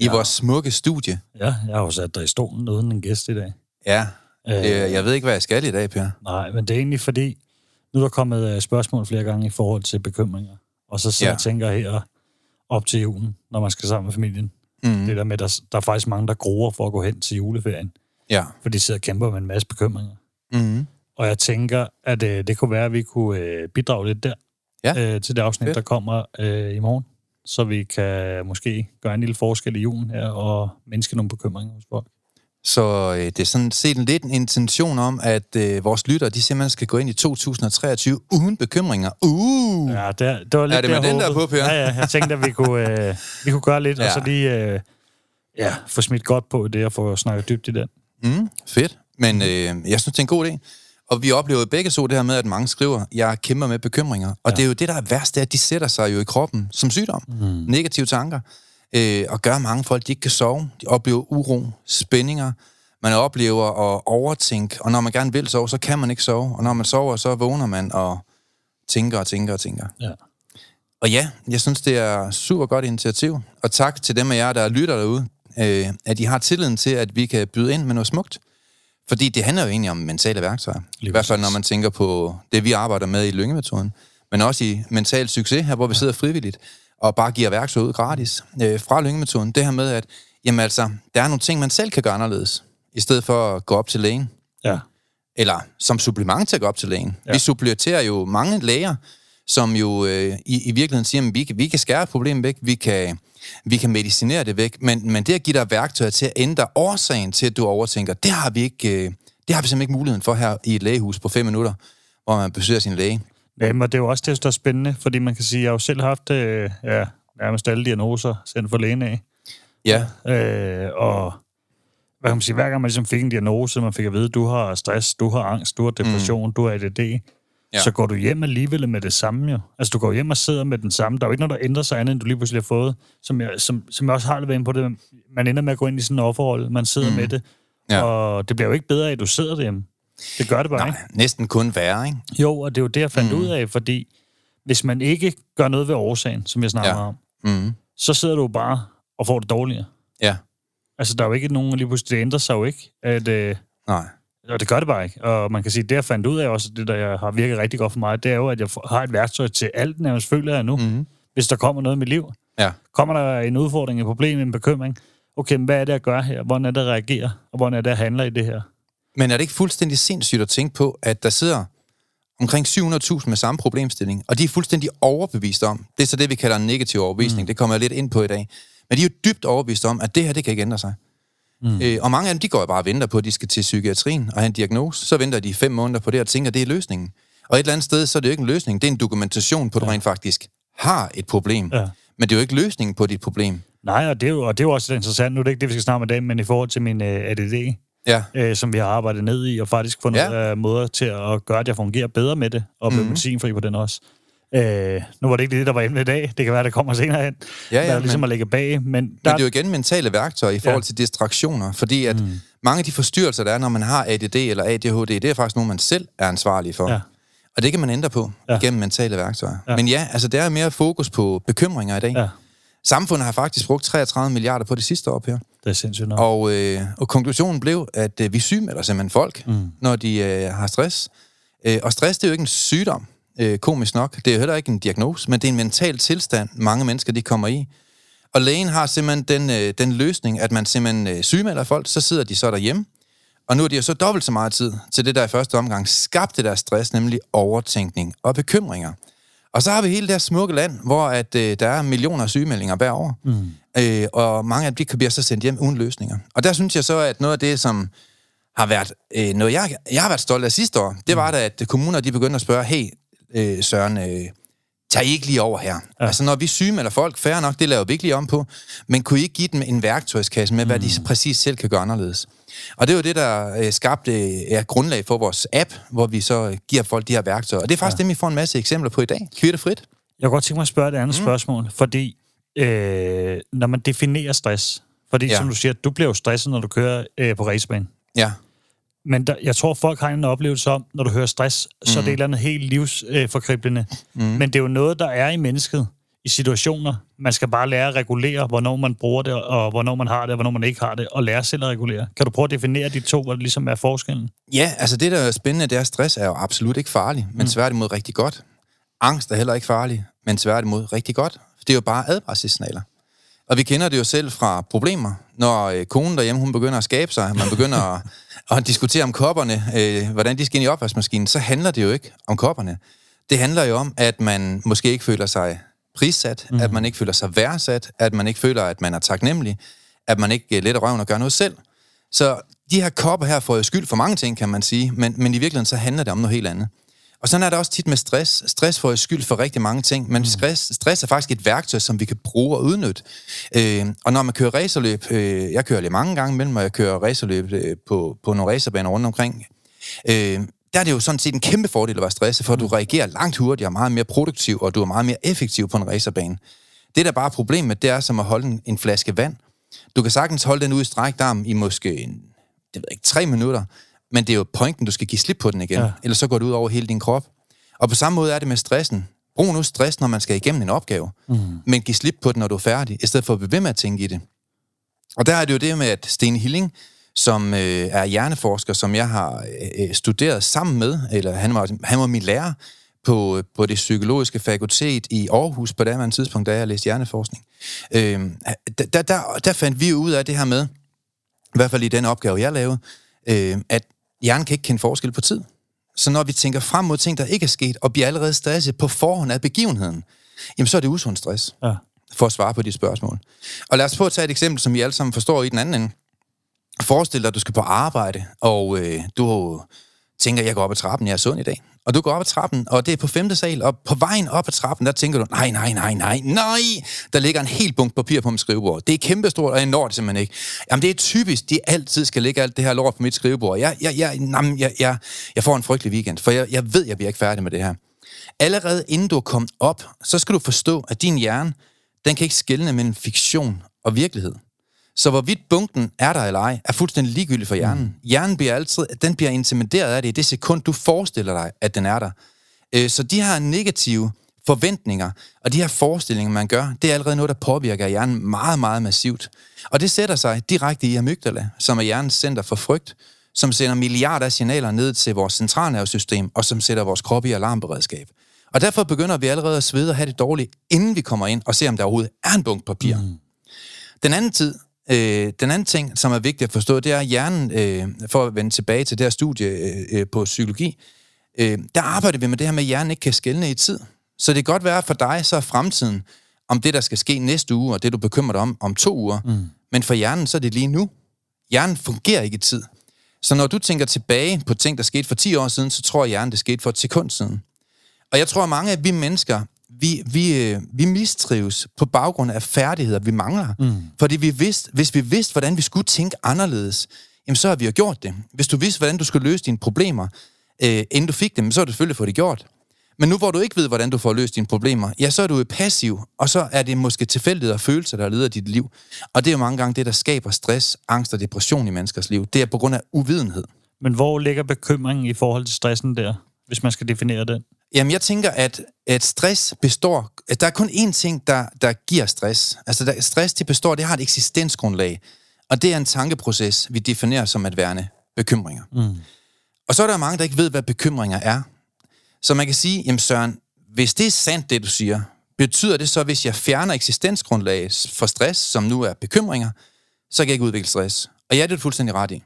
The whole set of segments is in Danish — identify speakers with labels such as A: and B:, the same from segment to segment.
A: i ja. vores smukke studie.
B: Ja, jeg har jo sat dig i stolen uden en gæst i dag.
A: Ja,
B: Øh.
A: jeg ved ikke, hvad jeg skal i dag, Per.
B: Nej, men det er egentlig fordi, nu er der kommet øh, spørgsmål flere gange i forhold til bekymringer. Og så sidder
A: Ja.
B: jeg tænker her op til julen, når man skal sammen med familien.
A: Mm.
B: Det der med, der, der er faktisk mange, der gruer for at gå hen til juleferien,
A: Ja.
B: for de sidder og kæmper med en masse bekymringer.
A: Mm.
B: Og jeg tænker, at øh, det kunne være, at vi kunne øh, bidrage lidt der
A: Ja.
B: øh, til det afsnit,
A: Fedt.
B: der kommer øh, i morgen. Så vi kan måske gøre en lille forskel i julen her og mindske nogle bekymringer hos folk.
A: Så øh, det er sådan set en lidt en intention om, at øh, vores lyttere, de simpelthen skal gå ind i 2023 uden bekymringer. Uh!
B: Ja, det, det var lidt
A: Er det med den, der er på, Per?
B: Ja, ja, jeg tænkte, at vi kunne, øh, vi kunne gøre lidt, ja. og så lige øh, ja, få smidt godt på det, og få snakket dybt i den.
A: Mm, fedt. Men øh, jeg synes, det er en god idé. Og vi oplever begge så det her med, at mange skriver, jeg kæmper med bekymringer. Og ja. det er jo det, der er værst, det er, at de sætter sig jo i kroppen som sygdom. Mm. Negative tanker. Øh, og gør mange folk, de ikke kan sove. De oplever uro, spændinger. Man oplever at overtænke. Og når man gerne vil sove, så kan man ikke sove. Og når man sover, så vågner man og tænker og tænker og tænker.
B: Ja.
A: Og ja, jeg synes, det er super godt initiativ. Og tak til dem af jer, der lytter derude, øh, at I har tilliden til, at vi kan byde ind med noget smukt. Fordi det handler jo egentlig om mentale værktøjer. I hvert fald, når man tænker på det, vi arbejder med i Lyngemetoden. Men også i mental succes, her hvor vi sidder frivilligt og bare giver værktøjer ud gratis øh, fra Lyngemetoden. Det her med, at jamen altså, der er nogle ting, man selv kan gøre anderledes, i stedet for at gå op til lægen
B: Ja.
A: eller som supplement til at gå op til lægen. Ja. Vi supplementerer jo mange læger, som jo øh, i, i virkeligheden siger, at vi, kan- vi kan skære problemet væk, vi kan, vi kan medicinere det væk, men, men det at give dig værktøjer til at ændre årsagen til, at du overtænker, det har vi ikke, øh, det har vi simpelthen ikke muligheden for her i et lægehus på fem minutter, hvor man besøger sin læge.
B: Jamen, og det er jo også det, der er spændende, fordi man kan sige, at jeg har jo selv haft øh, ja, nærmest alle diagnoser sendt for lægen af.
A: Ja,
B: Øh, og hvad kan man sige, hver gang man ligesom fik en diagnose, man fik at vide, du har stress, du har angst, du har depression, mm. du har ADD,
A: Ja.
B: så går du hjem alligevel med det samme jo. Altså, du går hjem og sidder med den samme. Der er jo ikke noget, der ændrer sig andet, end du lige pludselig har fået, som jeg, som, som jeg også har været på det. Man ender med at gå ind i sådan en offerrolle, man sidder mm. med det,
A: Ja.
B: og det bliver jo ikke bedre af, at du sidder derhjemme. Det gør det bare
A: nej,
B: ikke.
A: næsten kun værre, ikke?
B: Jo, og det er jo det, jeg fandt mm. ud af, fordi hvis man ikke gør noget ved årsagen, som jeg snakker
A: ja.
B: om,
A: Mm.
B: så sidder du bare og får det dårligere.
A: Ja,
B: Altså, der er jo ikke nogen, lige pludselig, det ændrer sig jo ikke, at, øh,
A: nej.
B: Og det gør det bare ikke. Og man kan sige, det jeg fandt ud af også, det der jeg har virket rigtig godt for mig, det er jo, at jeg har et værktøj til alt, nærmest føler jeg nu,
A: Mm.
B: hvis der kommer noget i mit liv.
A: Ja,
B: Kommer der en udfordring, et problem, en bekymring, okay, men hvad er det, jeg gør her? Hvordan er det, jeg reagerer? Og hvordan er det, jeg handler i det her?
A: Men er det ikke fuldstændig sindssygt at tænke på, at der sidder omkring 700.000 med samme problemstilling, og de er fuldstændig overbevist om, det er så det, vi kalder en negativ overbevisning, mm. det kommer jeg lidt ind på i dag, men de er jo dybt overbevist om, at det her, det kan ikke ændre sig. Mm. Øh, og mange af dem, de går jo bare og venter på, at de skal til psykiatrien og have en diagnose, så venter de fem måneder på det og tænker, at det er løsningen. Og et eller andet sted, så er det jo ikke en løsning, det er en dokumentation på, at du rent faktisk har et problem.
B: Ja.
A: Men det er jo ikke løsningen på dit problem.
B: Nej, og det, er jo, og det er jo også interessant. Nu er det ikke det, vi skal snakke om i dag, men i forhold til min øh, ADD,
A: Ja,
B: øh, som vi har arbejdet ned i, og faktisk fundet
A: Ja.
B: ja. måder til at gøre, at jeg fungerer bedre med det, og blive mm. medicinfri på den også. Øh, nu var det ikke det, der var emnet i dag. Det kan være, det kommer senere hen.
A: Ja, ja,
B: der er ligesom
A: men-
B: at lægge bag. Men,
A: Men
B: der,
A: det er jo igen mentale værktøjer i forhold ja. Til distraktioner, fordi at mm. mange af de forstyrrelser, der er, når man har ADD eller ADHD, det er faktisk nogle, man selv er ansvarlig for.
B: Ja.
A: Og det kan man ændre på ja. Gennem mentale værktøjer. Ja. Men ja, altså der er mere fokus på bekymringer i dag. Ja.
B: ja,
A: Samfundet har faktisk brugt 33 milliarder på det sidste år, her.
B: det er sindssygt nok.
A: Og, øh, og konklusionen blev, at øh, vi sygemelder simpelthen folk, mm. når de øh, har stress. Øh, og stress, det er jo ikke en sygdom, øh, komisk nok. Det er heller ikke en diagnose, men det er en mental tilstand, mange mennesker de kommer i. Og lægen har simpelthen den, øh, den løsning, at man simpelthen øh, sygemelder folk, så sidder de så derhjemme, og nu har de jo så dobbelt så meget tid til det, der i første omgang skabte deres stress, nemlig overtænkning og bekymringer. Og så har vi hele det her smukke land, hvor at, øh, der er millioner af sygemeldinger hver år. Mm. Øh, og mange af dem de bliver så sendt hjem uden løsninger. Og der synes jeg så, at noget af det, som har været øh, noget, jeg, jeg har været stolt af sidste år, det var da, at kommuner de begyndte at spørge, hey øh, Søren, øh, tag I ikke lige over her? Ja. Altså når vi sygemelder folk, færre nok, det laver vi ikke lige om på, men kunne I ikke give dem en værktøjskasse med, mm. hvad de mm. præcis selv kan gøre anderledes? Og det er jo det, der øh, skabte er grundlag for vores app, hvor vi så giver folk de her værktøjer. Og det er faktisk ja. dem, vi får en masse eksempler på i dag. frit.
B: Jeg kunne godt tænke mig at spørge et andet mm. spørgsmål, fordi øh, når man definerer stress, fordi ja. som du siger, du bliver jo stresset, når du kører øh, på racebanen.
A: Ja.
B: Men der, jeg tror, folk har en oplevelse om, når du hører stress, mm. så er det et eller andet helt livsforkriblende. Øh, mm. Men det er jo noget, der er i mennesket i situationer. Man skal bare lære at regulere, hvornår man bruger det, og hvornår man har det, og hvornår man ikke har det, og lære selv at regulere. Kan du prøve at definere de to, hvor det ligesom er forskellen?
A: Ja, altså det, der er spændende, det er, at stress er jo absolut ikke farlig, men mm. tværtimod rigtig godt. Angst er heller ikke farlig, men tværtimod rigtig godt. Det er jo bare advarselssignaler. Og vi kender det jo selv fra problemer. Når øh, konen derhjemme, hun begynder at skabe sig, man begynder at, at diskutere om kopperne, øh, hvordan de skal ind i opvaskemaskinen, så handler det jo ikke om kopperne. Det handler jo om, at man måske ikke føler sig prissat, mm. at man ikke føler sig værdsat, at man ikke føler, at man er taknemmelig, at man ikke øh, letter røven og gør noget selv. Så de her kopper her får jo skyld for mange ting, kan man sige, men, men i virkeligheden så handler det om noget helt andet. Og sådan er det også tit med stress. Stress får skyld for rigtig mange ting, men mm. stress, stress er faktisk et værktøj, som vi kan bruge og udnytte. Øh, og når man kører racerløb, øh, jeg kører lige mange gange mellem, og jeg kører racerløb øh, på, på nogle racerbaner rundt omkring, øh, der er det jo sådan set en kæmpe fordel at være stresset, for du mm. reagerer langt hurtigere, meget mere produktiv, og du er meget mere effektiv på en racerbane. Det, der bare er problemet, det er som at holde en, en flaske vand. Du kan sagtens holde den ud i strækt arm i måske en, det ved ikke, tre minutter, men det er jo pointen, du skal give slip på den igen, ja. ellers så går det ud over hele din krop. Og på samme måde er det med stressen. Brug nu stress, når man skal igennem en opgave, mm. men giv slip på den, når du er færdig, i stedet for at blive ved med at tænke i det. Og der er det jo det med, at Sten Hilling, som øh, er hjerneforsker, som jeg har øh, øh, studeret sammen med, eller han var, han var min lærer på, på det psykologiske fakultet i Aarhus på det tidspunkt, da jeg læste hjerneforskning. Øh, der, der, der fandt vi ud af det her med, i hvert fald i den opgave, jeg lavede, øh, at hjernen kan ikke kende forskel på tid. Så når vi tænker frem mod ting, der ikke er sket, og bliver allerede stresset på forhånd af begivenheden, jamen så er det usund stress. Ja. For at svare på de spørgsmål. Og lad os få at tage et eksempel, som vi alle sammen forstår i den anden ende. Forestil dig, at du skal på arbejde, og øh, du tænker, jeg går op ad trappen, jeg er sund i dag. Og du går op ad trappen, og det er på femte sal, og på vejen op ad trappen, der tænker du, nej, nej, nej, nej, nej, der ligger en helt bunke papir på mit skrivebord. Det er kæmpestort, og jeg når det simpelthen ikke. Jamen, det er typisk, de altid skal ligge alt det her lort på mit skrivebord. Jeg, jeg, jeg, jamen, jeg, jeg, jeg får en frygtelig weekend, for jeg, jeg ved, jeg bliver ikke færdig med det her. Allerede inden du er kommet op, så skal du forstå, at din hjerne, den kan ikke skelne mellem fiktion og virkelighed. Så hvorvidt bunken er der eller ej, er fuldstændig ligegyldigt for hjernen. Mm. Hjernen bliver altid, den bliver intimideret af det i det sekund, du forestiller dig, at den er der. Øh, så de her negative forventninger og de her forestillinger, man gør, det er allerede noget, der påvirker hjernen meget, meget massivt. Og det sætter sig direkte i amygdala, som er hjernens center for frygt, som sender milliarder af signaler ned til vores centralnervesystem, og som sætter vores krop i alarmberedskab. Og derfor begynder vi allerede at svede og have det dårligt, inden vi kommer ind og ser, om der overhovedet er en bunke papir. Mm. Den anden tid, Øh, den anden ting, som er vigtigt at forstå, det er, at hjernen, øh, for at vende tilbage til det her studie øh, øh, på psykologi, øh, der arbejder vi med det her med, at hjernen ikke kan skælne i tid. Så det kan godt være for dig, så er fremtiden om det, der skal ske næste uge, og det, du bekymrer dig om om to uger. Mm. Men for hjernen, så er det lige nu. Hjernen fungerer ikke i tid. Så når du tænker tilbage på ting, der skete for 10 år siden, så tror hjernen, det skete for et sekund siden. Og jeg tror, at mange af vi mennesker vi, vi, øh, vi mistrives på baggrund af færdigheder, vi mangler. Mm. Fordi vi vidste, hvis vi vidste, hvordan vi skulle tænke anderledes, jamen så har vi jo gjort det. Hvis du vidste, hvordan du skulle løse dine problemer, øh, inden du fik dem, så har du selvfølgelig fået det gjort. Men nu hvor du ikke ved, hvordan du får løst dine problemer, ja, så er du passiv, og så er det måske tilfældighed og følelser, der leder dit liv. Og det er jo mange gange det, der skaber stress, angst og depression i menneskers liv. Det er på grund af uvidenhed.
B: Men hvor ligger bekymringen i forhold til stressen der, hvis man skal definere den?
A: Jamen, jeg tænker, at, at stress består... At der er kun én ting, der, der giver stress. Altså, der, stress, det består, det har et eksistensgrundlag. Og det er en tankeproces, vi definerer som at værne bekymringer. Mm. Og så er der mange, der ikke ved, hvad bekymringer er. Så man kan sige, jamen Søren, hvis det er sandt, det du siger, Betyder det så, hvis jeg fjerner eksistensgrundlaget for stress, som nu er bekymringer, så kan jeg ikke udvikle stress? Og ja, det er du fuldstændig ret i.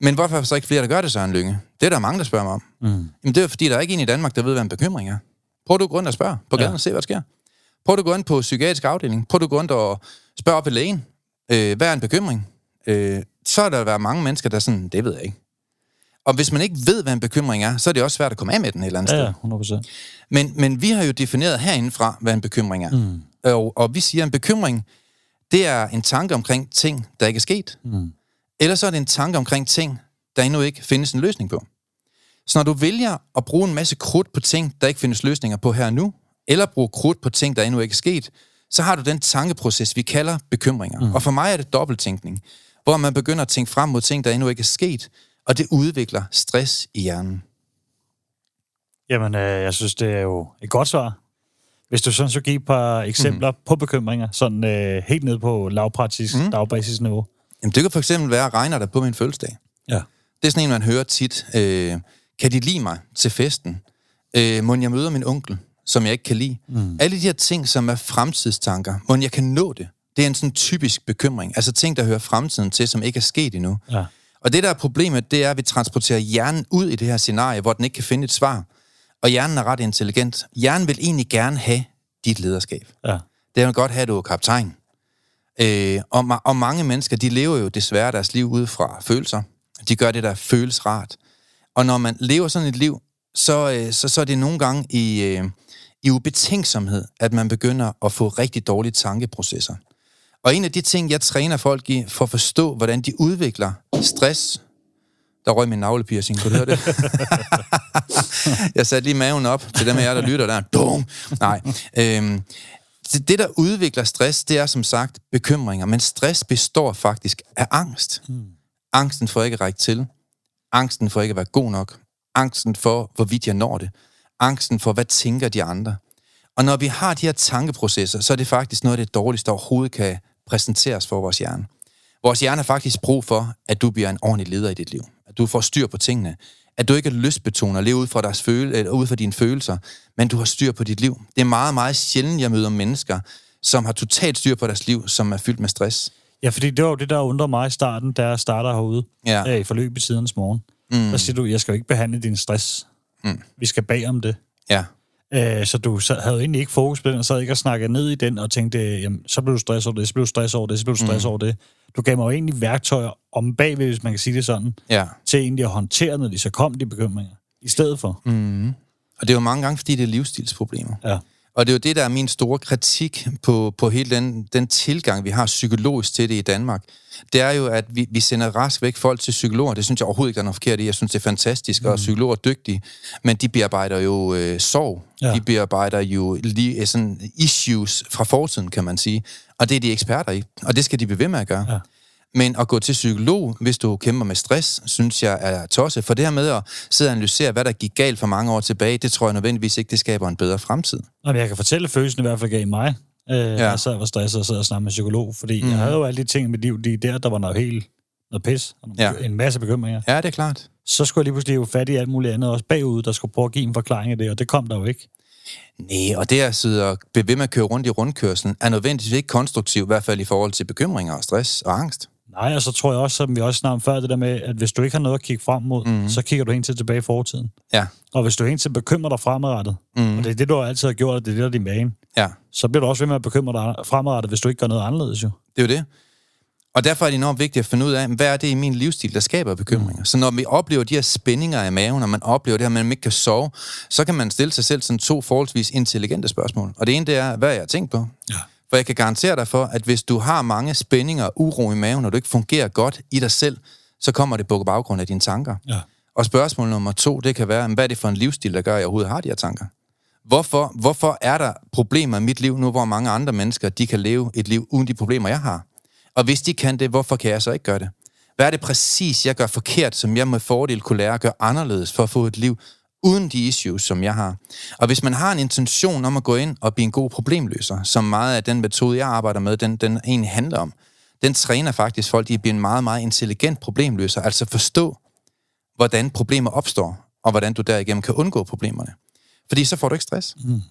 A: Men hvorfor er der så ikke flere, der gør det, så en Lyngge? Det er der mange, der spørger mig om. Mm. Jamen, det er fordi, der er ikke en i Danmark, der ved, hvad en bekymring er. Prøv du at gå rundt og spørge på gaden ja. og se, hvad der sker. Prøv du at gå ind på psykiatrisk afdeling. Prøv du at gå rundt og spørge op ved lægen. Øh, hvad er en bekymring? Øh, så er der være mange mennesker, der sådan, det ved jeg ikke. Og hvis man ikke ved, hvad en bekymring er, så er det også svært at komme af med den et eller andet
B: Ja,
A: sted.
B: ja, 100%.
A: Men, men vi har jo defineret herindefra, hvad en bekymring er. Mm. Og, og vi siger, at en bekymring, det er en tanke omkring ting, der ikke er sket. Mm. Eller så er det en tanke omkring ting, der endnu ikke findes en løsning på. Så når du vælger at bruge en masse krudt på ting, der ikke findes løsninger på her og nu, eller bruge krudt på ting, der endnu ikke er sket, så har du den tankeproces, vi kalder bekymringer. Mm. Og for mig er det dobbelttænkning, hvor man begynder at tænke frem mod ting, der endnu ikke er sket, og det udvikler stress i hjernen.
B: Jamen, øh, jeg synes, det er jo et godt svar. Hvis du sådan så give et par eksempler mm. på bekymringer, sådan øh, helt ned på lavpraktisk, mm. dagbasisniveau.
A: Jamen, det kan for eksempel være, regner der på min fødselsdag.
B: Ja.
A: Det er sådan en, man hører tit. Øh, kan de lide mig til festen? Øh, må jeg møder min onkel, som jeg ikke kan lide? Mm. Alle de her ting, som er fremtidstanker. Må jeg kan nå det? Det er en sådan typisk bekymring. Altså ting, der hører fremtiden til, som ikke er sket endnu.
B: Ja.
A: Og det, der er problemet, det er, at vi transporterer hjernen ud i det her scenarie, hvor den ikke kan finde et svar. Og hjernen er ret intelligent. Hjernen vil egentlig gerne have dit lederskab.
B: Ja.
A: Det vil godt have, at du er kaptajn. Øh, og, ma- og mange mennesker, de lever jo desværre deres liv ud fra følelser. De gør det, der føles rart. Og når man lever sådan et liv, så, øh, så, så er det nogle gange i, øh, i ubetænksomhed, at man begynder at få rigtig dårlige tankeprocesser. Og en af de ting, jeg træner folk i, for at forstå, hvordan de udvikler stress. Der røg min navlepiercing, kunne du høre det? jeg satte lige maven op til dem af jer, der lytter der. Dum! Nej. Øhm, det, det, der udvikler stress, det er som sagt bekymringer. Men stress består faktisk af angst. Mm. Angsten for ikke at række til. Angsten for ikke at være god nok. Angsten for, hvorvidt jeg når det. Angsten for, hvad tænker de andre. Og når vi har de her tankeprocesser, så er det faktisk noget af det dårligste, der overhovedet kan præsenteres for vores hjerne. Vores hjerne har faktisk brug for, at du bliver en ordentlig leder i dit liv. At du får styr på tingene. At du ikke er lystbetonet og lever ud fra, deres føle, eller ud fra dine følelser, men du har styr på dit liv. Det er meget, meget sjældent, jeg møder mennesker, som har totalt styr på deres liv, som er fyldt med stress.
B: Ja, fordi det var jo det, der undrer mig i starten, da jeg starter herude
A: Ja.
B: øh, i forløb i tidernes morgen. Mm. Der siger du, jeg skal jo ikke behandle din stress.
A: Mm.
B: Vi skal bag om det.
A: Ja,
B: Øh, så du havde egentlig ikke fokus på den, og sad ikke og snakkede ned i den, og tænkte, jamen, så blev du stress over det, så blev du stress over det, så blev du stress mm. over det. Du gav mig jo egentlig værktøjer om bagved, hvis man kan sige det sådan,
A: ja.
B: til egentlig at håndtere, når de så kom, de bekymringer, i stedet for. Mm.
A: Og det er jo mange gange, fordi det er livsstilsproblemer.
B: Ja.
A: Og det er jo det, der er min store kritik på, på hele den, den tilgang, vi har psykologisk til det i Danmark. Det er jo, at vi, vi sender rask væk folk til psykologer. Det synes jeg overhovedet ikke, der er noget forkert i. Jeg synes, det er fantastisk, og psykologer er dygtige. Men de bearbejder jo øh, sorg.
B: Ja.
A: Ja. De bearbejder jo lige, sådan issues fra fortiden, kan man sige. Og det er de eksperter i. Og det skal de blive ved med at gøre.
B: Ja.
A: Men at gå til psykolog, hvis du kæmper med stress, synes jeg er tosset. For det her med at sidde og analysere, hvad der gik galt for mange år tilbage, det tror jeg nødvendigvis ikke, det skaber en bedre fremtid.
B: Og jeg kan fortælle, følelsen i hvert fald gav mig, øh, ja. Jeg sad og var stresset og sad og snakkede med psykolog, fordi mm. jeg havde jo alle de ting i mit liv, de der, der var noget helt noget pis, og
A: Ja.
B: en masse bekymringer.
A: Ja, det er klart.
B: Så skulle jeg lige pludselig jo fat i alt muligt andet også bagud, der skulle prøve at give en forklaring af det, og det kom der jo ikke.
A: Nej, og det at sidde og blive ved med at køre rundt i rundkørslen, er nødvendigvis ikke konstruktivt, i hvert fald i forhold til bekymringer og stress og angst.
B: Nej, og så tror jeg også, som vi også snakkede før, det der med, at hvis du ikke har noget at kigge frem mod, mm. så kigger du helt til tilbage i fortiden.
A: Ja,
B: Og hvis du helt til bekymrer dig fremadrettet, mm. og det er det, du altid har gjort, og det er det, der er din vane,
A: ja,
B: så bliver du også ved med at bekymre dig fremadrettet, hvis du ikke gør noget anderledes jo.
A: det er jo det. Og derfor er det enormt vigtigt at finde ud af, hvad er det i min livsstil, der skaber bekymringer. Mm. Så når vi oplever de her spændinger i maven, og man oplever det her, at man ikke kan sove, så kan man stille sig selv sådan to forholdsvis intelligente spørgsmål. Og det ene, det er, hvad har jeg tænkt på?
B: Ja.
A: For jeg kan garantere dig for, at hvis du har mange spændinger og uro i maven, og du ikke fungerer godt i dig selv, så kommer det på baggrund af dine tanker.
B: Ja.
A: Og spørgsmål nummer to, det kan være, hvad er det for en livsstil, der gør, at jeg overhovedet har de her tanker? Hvorfor, hvorfor er der problemer i mit liv nu, hvor mange andre mennesker, de kan leve et liv uden de problemer, jeg har? Og hvis de kan det, hvorfor kan jeg så ikke gøre det? Hvad er det præcis, jeg gør forkert, som jeg med fordel kunne lære at gøre anderledes for at få et liv uden de issues, som jeg har? Og hvis man har en intention om at gå ind og blive en god problemløser, som meget af den metode, jeg arbejder med, den, den egentlig handler om, den træner faktisk folk i at blive en meget, meget intelligent problemløser, altså forstå, hvordan problemer opstår, og hvordan du derigennem kan undgå problemerne. Fordi så får du ikke stress. Mm.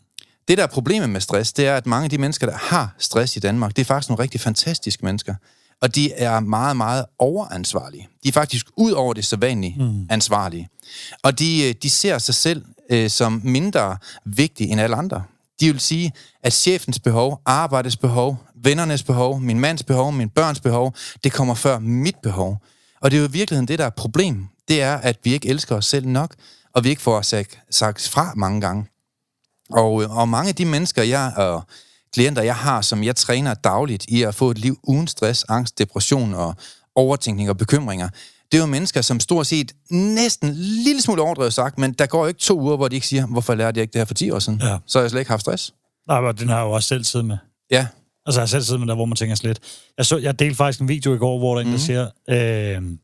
A: Det, der er problemet med stress, det er, at mange af de mennesker, der har stress i Danmark, det er faktisk nogle rigtig fantastiske mennesker. Og de er meget, meget overansvarlige. De er faktisk ud over det sædvanlige mm. ansvarlige. Og de, øh, de ser sig selv øh, som mindre vigtige end alle andre. De vil sige, at chefens behov, arbejdets behov, vennernes behov, min mands behov, min børns behov, det kommer før mit behov. Og det er jo i virkeligheden det, der er problem. Det er, at vi ikke elsker os selv nok, og vi ikke får sagt, sagt fra mange gange. Og, og mange af de mennesker, jeg og klienter, jeg har, som jeg træner dagligt i at få et liv uden stress, angst, depression og overtænkning og bekymringer, det er jo mennesker, som stort set næsten en lille smule overdrevet sagt, men der går jo ikke to uger, hvor de ikke siger, hvorfor lærte jeg ikke det her for 10 år siden? Ja. Så har jeg slet ikke haft stress.
B: Nej, men den har jeg jo også selv siddet med.
A: Ja.
B: Altså, jeg har selv siddet med der, hvor man tænker slet. Jeg, så, jeg delte faktisk en video i går, hvor der mm. en, der mhm. siger, øh,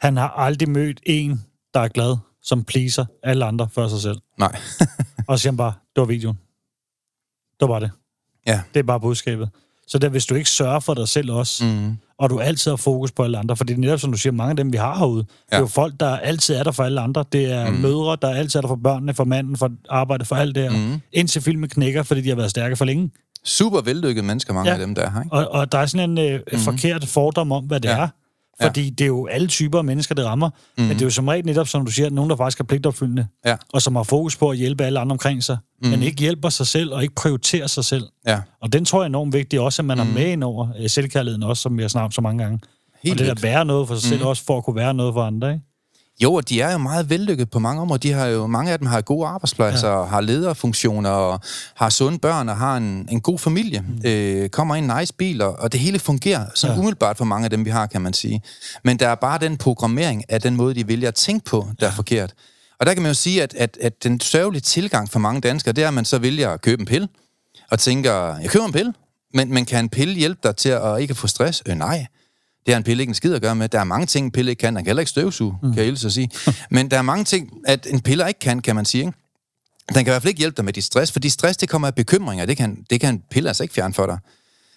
B: han har aldrig mødt en, der er glad, som pleaser alle andre før sig selv.
A: Nej.
B: og så siger han bare, det var videoen. Det var det.
A: Ja.
B: Det er bare budskabet. Så der, hvis du ikke sørger for dig selv også, mm. og du altid har fokus på alle andre, for det er netop, som du siger, mange af dem, vi har herude, ja. det er jo folk, der altid er der for alle andre. Det er mm. mødre, der altid er der for børnene, for manden, for arbejde, for alt det her. Mm. Indtil filmen knækker, fordi de har været stærke for længe.
A: Super vellykkede mennesker, mange ja. af dem der. Ikke?
B: Og, og der er sådan en øh, mm. forkert fordom om, hvad det ja. er. Fordi ja. det er jo alle typer af mennesker, det rammer. Mm. Men det er jo som regel netop, som du siger, nogen, der faktisk er pligtopfyldende.
A: Ja.
B: Og som har fokus på at hjælpe alle andre omkring sig. Mm. Men ikke hjælper sig selv, og ikke prioriterer sig selv.
A: Ja.
B: Og den tror jeg er enormt vigtig, også at man mm. er med ind over øh, selvkærligheden også, som vi har snakket så mange gange. Helt og det at være noget for sig mm. selv, også for at kunne være noget for andre, ikke?
A: Jo, og de er jo meget vellykket på mange områder. De har jo, mange af dem har gode arbejdspladser, ja. har lederfunktioner, og har sunde børn, og har en, en god familie. Mm. Øh, kommer i en nice bil, og, og det hele fungerer så ja. umiddelbart for mange af dem, vi har, kan man sige. Men der er bare den programmering af den måde, de vælger at tænke på, der ja. er forkert. Og der kan man jo sige, at, at, at den sørgelige tilgang for mange danskere, det er, at man så vælger at købe en pille, og tænker, jeg køber en pille, men, men kan en pille hjælpe dig til at ikke få stress? Øh, nej. Det har en pille ikke en skid at gøre med. Der er mange ting, en pille ikke kan. Den kan heller ikke støvsuge, mm. kan jeg så sige. Men der er mange ting, at en pille ikke kan, kan man sige. Ikke? Den kan i hvert fald ikke hjælpe dig med dit stress, fordi stress, det kommer af bekymringer. Det kan, det kan en pille altså ikke fjerne for dig.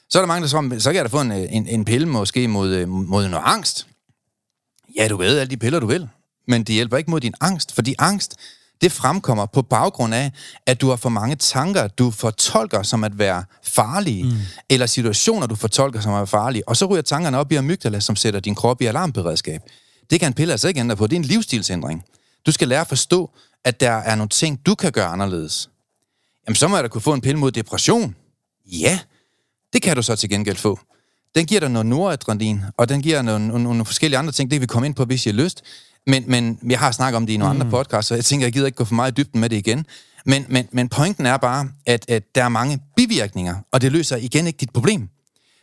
A: Så er der mange, der tror, så kan jeg da få en, en, en pille måske mod, mod noget angst. Ja, du ved alle de piller, du vil. Men det hjælper ikke mod din angst, fordi angst, det fremkommer på baggrund af, at du har for mange tanker, du fortolker som at være farlige, mm. eller situationer, du fortolker som at være farlige, og så ryger tankerne op i amygdala, som sætter din krop i alarmberedskab. Det kan en pille altså ikke ændre på. Det er en livsstilsændring. Du skal lære at forstå, at der er nogle ting, du kan gøre anderledes. Jamen, så må jeg da kunne få en pille mod depression. Ja, det kan du så til gengæld få. Den giver dig noget noradrenalin, og den giver nogle, nogle, nogle forskellige andre ting. Det kan vi komme ind på, hvis I har lyst. Men, men jeg har snakket om det i nogle mm. andre podcasts, så jeg tænker, jeg gider ikke gå for meget i dybden med det igen. Men, men, men pointen er bare, at, at der er mange bivirkninger, og det løser igen ikke dit problem.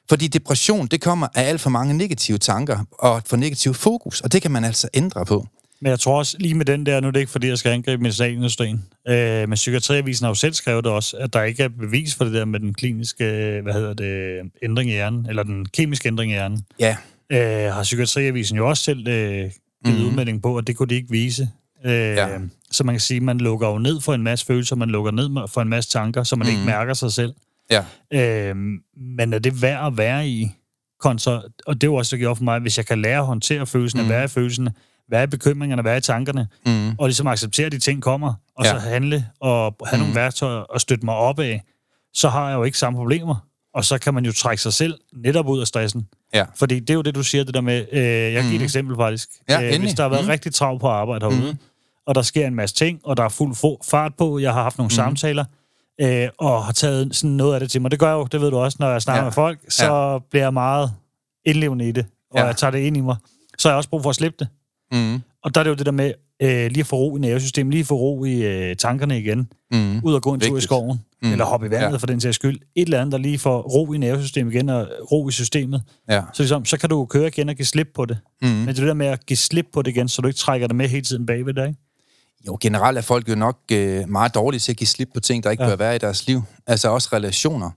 A: Fordi depression, det kommer af alt for mange negative tanker og for negativ fokus, og det kan man altså ændre på.
B: Men jeg tror også, lige med den der, nu er det ikke fordi, jeg skal angribe medicinalindustrien, øh, men Psykiatriavisen har jo selv skrevet det også, at der ikke er bevis for det der med den kliniske, hvad hedder det, ændring i hjernen, eller den kemiske ændring i hjernen.
A: Ja.
B: Øh, har Psykiatriavisen jo også selv øh, givet mm. udmelding på, at det kunne de ikke vise. Øh, ja. Så man kan sige, at man lukker jo ned for en masse følelser, man lukker ned for en masse tanker, så man mm. ikke mærker sig selv.
A: Ja.
B: Øh, men er det værd at være i? Kontra, og det er jo også, det gjorde for mig, hvis jeg kan lære at håndtere følelsen, mm. at være i følelsen, være i bekymringerne, være i tankerne, mm. og ligesom acceptere, at de ting kommer, og ja. så handle og have mm. nogle værktøjer og støtte mig op af, så har jeg jo ikke samme problemer. Og så kan man jo trække sig selv netop ud af stressen.
A: Ja.
B: Fordi det er jo det, du siger, det der med... Øh, jeg giver mm. et mhm. eksempel faktisk.
A: Ja, øh,
B: hvis der har været mm. rigtig travlt på arbejde herude, mm. og der sker en masse ting, og der er fuld fart på, jeg har haft nogle mm. samtaler, øh, og har taget sådan noget af det til mig. Det gør jeg jo, det ved du også, når jeg snakker ja. med folk, så ja. bliver jeg meget indlevende i det, og ja. jeg tager det ind i mig. Så har jeg også brug for at slippe det. Mm. Og der er det jo det der med øh, lige at få ro i nervesystemet, lige at få ro i øh, tankerne igen, mm. ud og gå en Vigtigt. tur i skoven, mm. eller hoppe i vandet ja. for den sags skyld. Et eller andet, der lige får ro i nervesystemet igen, og ro i systemet.
A: Ja.
B: Så, ligesom, så kan du køre igen og give slip på det. Mm. Men det er det der med at give slip på det igen, så du ikke trækker det med hele tiden bagved dig, ikke?
A: Jo, generelt er folk jo nok øh, meget dårlige til at give slip på ting, der ikke ja. bør være i deres liv. Altså også relationer.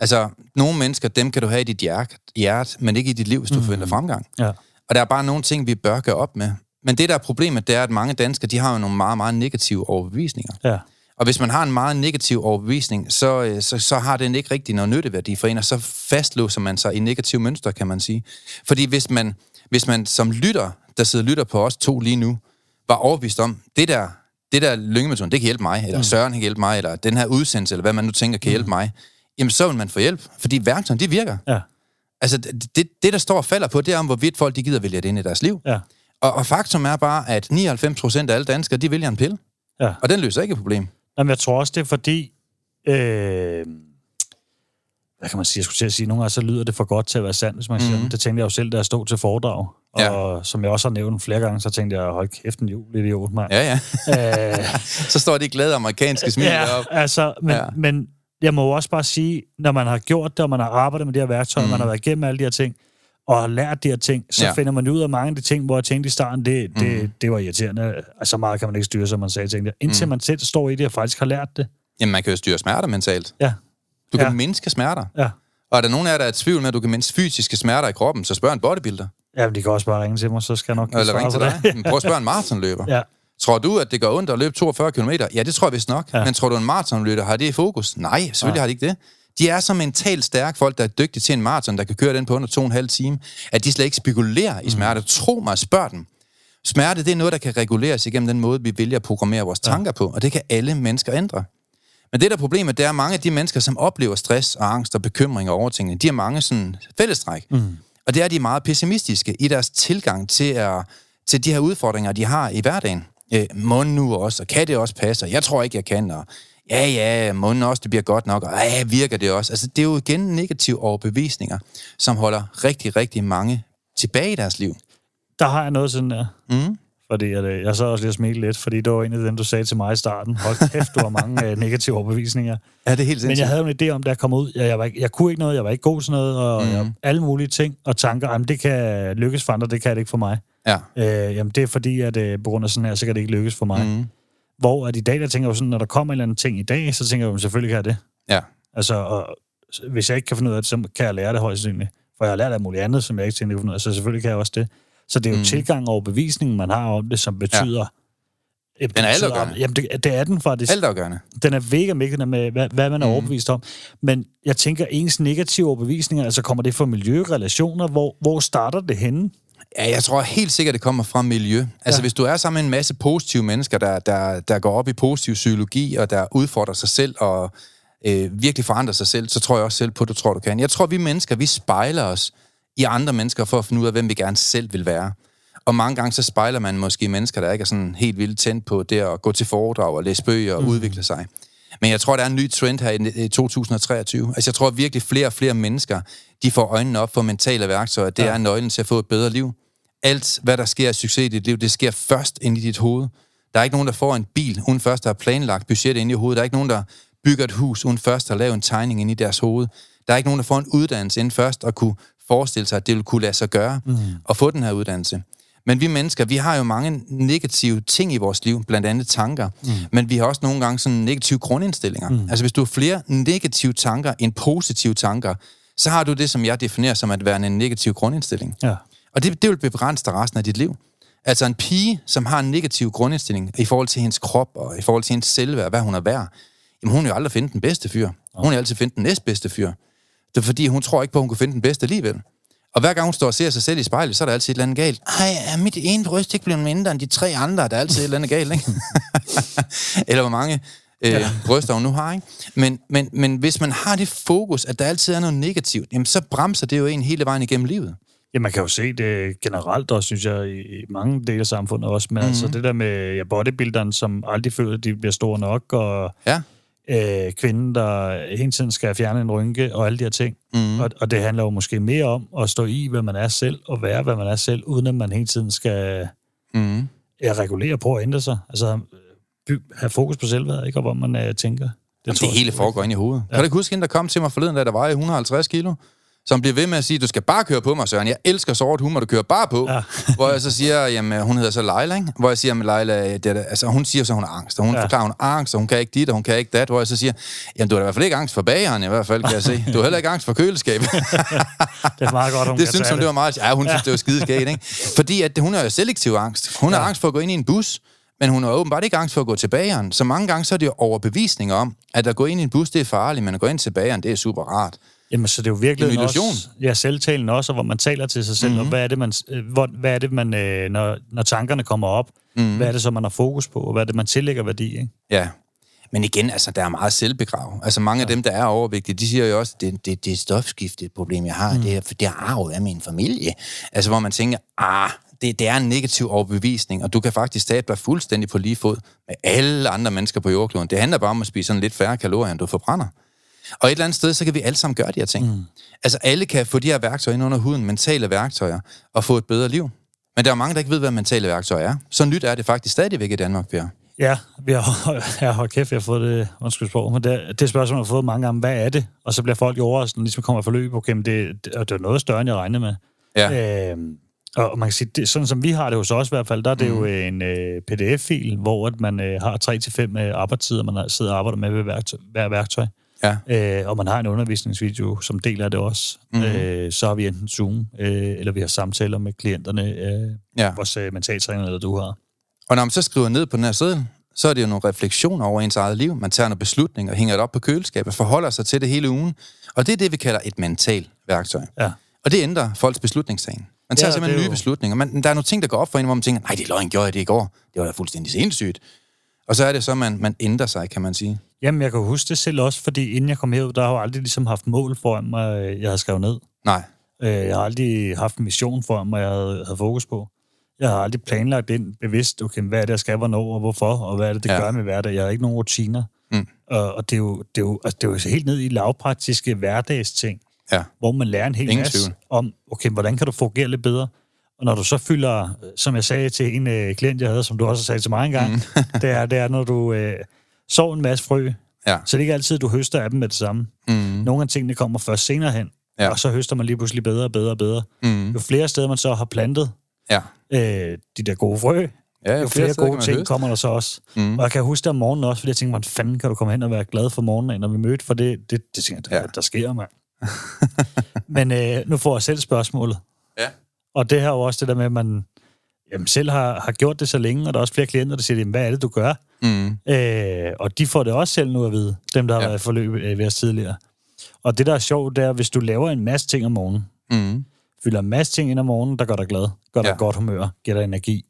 A: Altså, nogle mennesker, dem kan du have i dit hjerte, hjerte men ikke i dit liv, hvis du mm. forventer fremgang.
B: Ja.
A: Og der er bare nogle ting, vi bør gøre op med. Men det, der er problemet, det er, at mange danskere, de har jo nogle meget, meget negative overbevisninger.
B: Ja.
A: Og hvis man har en meget negativ overbevisning, så, øh, så, så har den ikke rigtig noget nytteværdi for en, og så fastlåser man sig i negative mønstre, kan man sige. Fordi hvis man, hvis man som lytter, der sidder og lytter på os to lige nu, var overbevist om, det der, det der lyngemetoden, det kan hjælpe mig, eller Søren kan hjælpe mig, eller den her udsendelse, eller hvad man nu tænker kan hjælpe mig, jamen så vil man få hjælp, fordi værktøjerne, de virker.
B: Ja.
A: Altså, det, det, det, der står og falder på, det er om, hvorvidt folk de gider vælge det ind i deres liv.
B: Ja.
A: Og, og faktum er bare, at 99 procent af alle danskere, de vælger en pille.
B: Ja.
A: Og den løser ikke et problem.
B: Jamen, jeg tror også, det er fordi... Øh, hvad kan man sige? Jeg skulle til at sige, nogle gange så lyder det for godt til at være sandt, hvis man mm-hmm. siger det. Det tænkte jeg jo selv, da jeg stod til foredrag. Og som jeg også har nævnt flere gange, så tænkte jeg, hold kæft en jul, idiot, mand.
A: Ja, ja.
B: øh,
A: så står de glade amerikanske smil
B: ja,
A: deroppe.
B: altså, men,
A: Ja.
B: ja. men jeg må jo også bare sige, når man har gjort det, og man har arbejdet med de her værktøjer, mm. man har været igennem alle de her ting, og har lært de her ting, så
A: Ja.
B: ja. finder man ud af mange af de ting, hvor jeg tænkte i starten, det, det, mm. det var irriterende. Altså, så meget kan man ikke styre, som man sagde, tænkte. Indtil mm. man selv står i det og faktisk har lært det.
A: Jamen, man kan jo styre smerter mentalt.
B: Ja,
A: Du kan
B: Ja.
A: mindske smerter.
B: ja.
A: Og er der nogen af jer, der er i tvivl med, at du kan mindske fysiske smerter i kroppen, så spørg en bodybuilder.
B: Ja, men de kan også bare ringe til mig, så skal jeg nok
A: Eller
B: svare
A: ring til dig. Men Prøv at spørge en maratonløber.
B: ja,
A: Tror du, at det gør ondt at løbe 42 km? Ja, det tror jeg vist nok. Ja.
B: Ja.
A: Men tror du, en maratonløber har det i fokus? Nej, selvfølgelig
B: Nej.
A: har de ikke det. De er så mentalt stærke folk, der er dygtige til en maraton, der kan køre den på under to og en halv time, at de slet ikke spekulerer i smerte.
B: Mm.
A: Tro mig, spørg dem. Smerte, det er noget, der kan reguleres igennem den måde, vi vælger at programmere vores tanker på, og det kan alle mennesker ændre. Men det der er problemet, det er, at mange af de mennesker, som oplever stress og angst og bekymring og overtænkning, de har mange sådan fællestræk. Mm. Og det er, de er meget pessimistiske i deres tilgang til, at, til de her udfordringer, de har i hverdagen. Øh, må nu også, og kan det også passe, og jeg tror ikke, jeg kan, og ja, ja, nu også, det bliver godt nok, og ja, virker det også. Altså, det er jo igen negative overbevisninger, som holder rigtig, rigtig mange tilbage i deres liv.
B: der har jeg noget sådan der.
A: Mm.
B: Fordi at, øh, jeg så også lige at smile lidt, fordi det var en af dem, du sagde til mig i starten. Hold kæft, du har mange øh, negative overbevisninger.
A: Ja, det er helt
B: Men jeg
A: sindssygt.
B: havde en idé om, da jeg kom ud, jeg, jeg, var ikke, jeg kunne ikke noget, jeg var ikke god til noget, og mm. jeg, alle mulige ting og tanker, jamen det kan lykkes for andre, det kan det ikke for mig.
A: Ja.
B: Øh, jamen det er fordi, at øh, på grund af sådan her, så kan det ikke lykkes for mig. Mm. Hvor at i dag, der tænker jeg jo sådan, når der kommer en eller anden ting i dag, så tænker jeg jo, selvfølgelig kan jeg det.
A: Ja.
B: Altså, og, hvis jeg ikke kan finde ud af det, så kan jeg lære det højst sandsynligt. For jeg har lært alt muligt andet, som jeg ikke tænkte, jeg kunne finde ud af, så selvfølgelig kan jeg også det. Så det er jo
A: Mm.
B: tilgang og overbevisning, man har om det, som betyder... Ja.
A: Den er altafgørende.
B: Jamen, det, det er den faktisk.
A: Altafgørende.
B: Den er mega mega med, hvad, hvad man er
A: Mm.
B: overbevist om. Men jeg tænker, ens negative overbevisninger, altså kommer det fra miljø, relationer, hvor, hvor starter det henne?
A: Ja, jeg tror helt sikkert, det kommer fra miljø. Altså, ja. Hvis du er sammen med en masse positive mennesker, der, der, der går op i positiv psykologi, og der udfordrer sig selv, og øh, virkelig forandrer sig selv, så tror jeg også selv på, at du tror, du kan. Jeg tror, vi mennesker, vi spejler os i andre mennesker, for at finde ud af, hvem vi gerne selv vil være. Og mange gange, så spejler man måske mennesker, der ikke er sådan helt vildt tændt på det at gå til foredrag og læse bøger og mm. udvikle sig. Men jeg tror, der er en ny trend her i i 2023. Altså, jeg tror virkelig, flere og flere mennesker, de får øjnene op for mentale værktøjer. Det. Ja. er nøglen til at få et bedre liv. Alt, hvad der sker af succes i dit liv, det sker først ind i dit hoved. Der er ikke nogen, der får en bil, uden først at have planlagt budget ind i hovedet. Der er ikke nogen, der bygger et hus, uden først at have lavet en tegning ind i deres hoved. Der er ikke nogen, der får en uddannelse, inden først at kunne forestille sig, at det vil kunne lade sig gøre mm. at få den her uddannelse. Men vi mennesker, vi har jo mange negative ting i vores liv, blandt andet tanker, mm. men vi har også nogle gange sådan negative grundindstillinger. Mm. Altså hvis du har flere negative tanker end positive tanker, så har du det, som jeg definerer som at være en negativ grundindstilling.
B: Ja.
A: Og det, det vil begrænse dig resten af dit liv. Altså en pige, som har en negativ grundindstilling i forhold til hendes krop og i forhold til hendes selvværd, hvad hun er værd, jamen hun vil jo aldrig finde den bedste fyr. Hun vil altid finde den næstbedste fyr. Det er fordi, hun tror ikke på, at hun kan finde den bedste alligevel. Og hver gang hun står og ser sig selv i spejlet, så er der altid et eller andet galt. Ej, er mit ene bryst ikke blevet mindre end de tre andre? Der er altid et eller andet galt, ikke? eller hvor mange øh, ja. bryster hun nu har, ikke? Men, men, men hvis man har det fokus, at der altid er noget negativt, jamen så bremser det jo en hele vejen igennem livet.
B: Ja, man kan jo se det generelt også, synes jeg, i, mange dele af samfundet også. Men mm-hmm. altså det der med ja, bodybuilderen, som aldrig føler, at de bliver store nok, og
A: Ja,
B: øh, kvinden, der hele tiden skal fjerne en rynke, og alle de her ting.
A: Mhm.
B: Og, og det handler jo måske mere om at stå i, hvad man er selv, og være, hvad man er selv, uden at man hele tiden skal
A: mm.
B: ja, regulere på at ændre sig. Altså by, have fokus på selvværd, ikke? Og hvor man øh, tænker. Det,
A: Jamen, det hele foregår ind i hovedet. Ja. Kan du ikke huske hende, der kom til mig forleden, da der vejer 150 kilo? Som bliver ved med at sige, du skal bare køre på mig, Søren. Jeg elsker sort humor, du kører bare på.
B: Ja.
A: Hvor jeg så siger, jamen, hun hedder så Leila, ikke? Hvor jeg siger, med Leila, det er, da- altså, hun siger så, hun har angst. Og hun ja.
B: Ja.
A: forklarer, hun har angst, og hun kan ikke dit, og hun kan ikke dat. Hvor jeg så siger, jamen, du har i hvert fald ikke angst for bageren, i hvert fald, kan jeg se. Du har heller ikke angst for køleskabet.
B: Det er meget godt, hun
A: det synes hun, det var meget... Ja, hun synes, det var skideskægt, ikke? Fordi at hun er jo selektiv angst. Hun har
B: Ja.
A: angst for at gå ind i en bus, men hun har åbenbart ikke angst for at gå til bageren. Så mange gange så er det jo overbevisning om, at at gå ind i en bus, det er farligt, men at gå ind til bageren, det er super rart.
B: Jamen, så det er jo virkelig
A: En illusion.
B: Også, ja, selvtalen også, og hvor man taler til sig selv, mm-hmm. og hvad er det, man, øh, hvor, hvad er det, man øh, når, når tankerne kommer op, mm-hmm. hvad er det så, man har fokus på, og hvad er det, man tillægger værdi, ikke?
A: Ja. Men igen, altså, der er meget selvbegrav. Altså, mange ja. af dem, der er overvægtige, de siger jo også, det, det, det er stofskiftet problem, jeg har. Mm. Det, er, det er arvet af min familie. Altså, hvor man tænker, ah, det, det er en negativ overbevisning, og du kan faktisk tabe dig fuldstændig på lige fod med alle andre mennesker på jordkloden. Det handler bare om at spise sådan lidt færre kalorier, end du forbrænder. Og et eller andet sted, så kan vi alle sammen gøre de her ting. Mm. Altså alle kan få de her værktøjer ind under huden, mentale værktøjer, og få et bedre liv. Men der er mange, der ikke ved, hvad mentale værktøjer er. Så nyt er det faktisk stadigvæk i Danmark, Per.
B: Ja, vi har, ja, hold kæft, jeg har fået det, undskyld sprog, men det, det spørgsmål, jeg har fået mange gange, hvad er det? Og så bliver folk jo overrasket, ligesom kommer i forløb, okay, men det, det, det er noget større, end jeg regnede med.
A: Ja.
B: Øh, og man kan sige, det, sådan som vi har det hos os i hvert fald, der er det mm. jo en øh, pdf-fil, hvor at man øh, har 3-5 øh, arbejdstider, man sidder og arbejder med ved værktøj, hver værktøj.
A: Ja.
B: Øh, og man har en undervisningsvideo, som deler det også. Mm. Øh, så har vi enten Zoom, øh, eller vi har samtaler med klienterne, øh,
A: Ja.
B: vores øh, mentaltræner, eller du har.
A: Og når man så skriver ned på den her seddel, så er det jo nogle refleksioner over ens eget liv. Man tager nogle beslutninger, hænger det op på køleskabet, forholder sig til det hele ugen. Og det er det, vi kalder et mentalt værktøj.
B: Ja.
A: Og det ændrer folks beslutningstagen. Man tager
B: Ja,
A: simpelthen nye
B: jo-
A: beslutninger. Man, der er nogle ting, der går op for en, hvor man tænker, nej, det er løgn, gjorde jeg det i går. Det var da fuldstændig sindssygt. Og så er det så, man, man ændrer sig, kan man sige.
B: Jamen, jeg kan huske det selv også, fordi inden jeg kom herud, der har jeg aldrig ligesom haft mål foran mig, øh, jeg havde skrevet ned.
A: Nej.
B: Øh, Jeg har aldrig haft en mission foran mig, jeg havde, havde fokus på. Jeg har aldrig planlagt ind bevidst, okay, hvad er det, jeg skal, hvornår og hvorfor, og hvad er det, det
A: Ja.
B: gør med hverdag. Jeg har ikke nogen rutiner.
A: Mm.
B: Og, og det, er jo, det, er jo, altså, det er jo helt ned i lavpraktiske hverdagsting,
A: Ja.
B: hvor man lærer en hel
A: Ingen
B: masse
A: tvivl.
B: om, okay, hvordan kan du fungere lidt bedre? Og når du så fylder, som jeg sagde til en øh, klient, jeg havde, som du også sagt til mig engang, mm. det, er, det er, når du øh, sår en masse frø,
A: Ja.
B: så det er ikke altid, du høster af dem med det samme.
A: Mm.
B: Nogle af tingene kommer først senere hen,
A: Ja.
B: ja. og så høster man lige pludselig bedre og bedre og bedre.
A: Mm.
B: Jo flere steder man så har plantet
A: Ja.
B: øh, de der gode frø,
A: Ja,
B: jo flere
A: steder
B: gode ting
A: høste.
B: kommer der så også.
A: Mm.
B: Og jeg kan huske det om morgenen også, fordi jeg tænkte, hvordan fanden kan du komme hen og være glad for morgenen, når vi mødte, for det, det, det tænkte jeg,
A: Ja.
B: der, der sker, mand. Men øh, nu får jeg selv spørgsmålet.
A: Ja.
B: Og det her er jo også det der med, at man jamen, selv har, har gjort det så længe, og der er også flere klienter, der siger, jamen, hvad er det, du gør?
A: Mm.
B: Øh, og de får det også selv nu at vide, dem der har
A: Ja.
B: været i forløb øh, ved os tidligere. Og det, der er sjovt, det er, hvis du laver en masse ting om morgenen,
A: Mm.
B: fylder en masse ting ind om morgenen, der gør dig glad, gør dig
A: Ja.
B: godt humør, giver dig energi.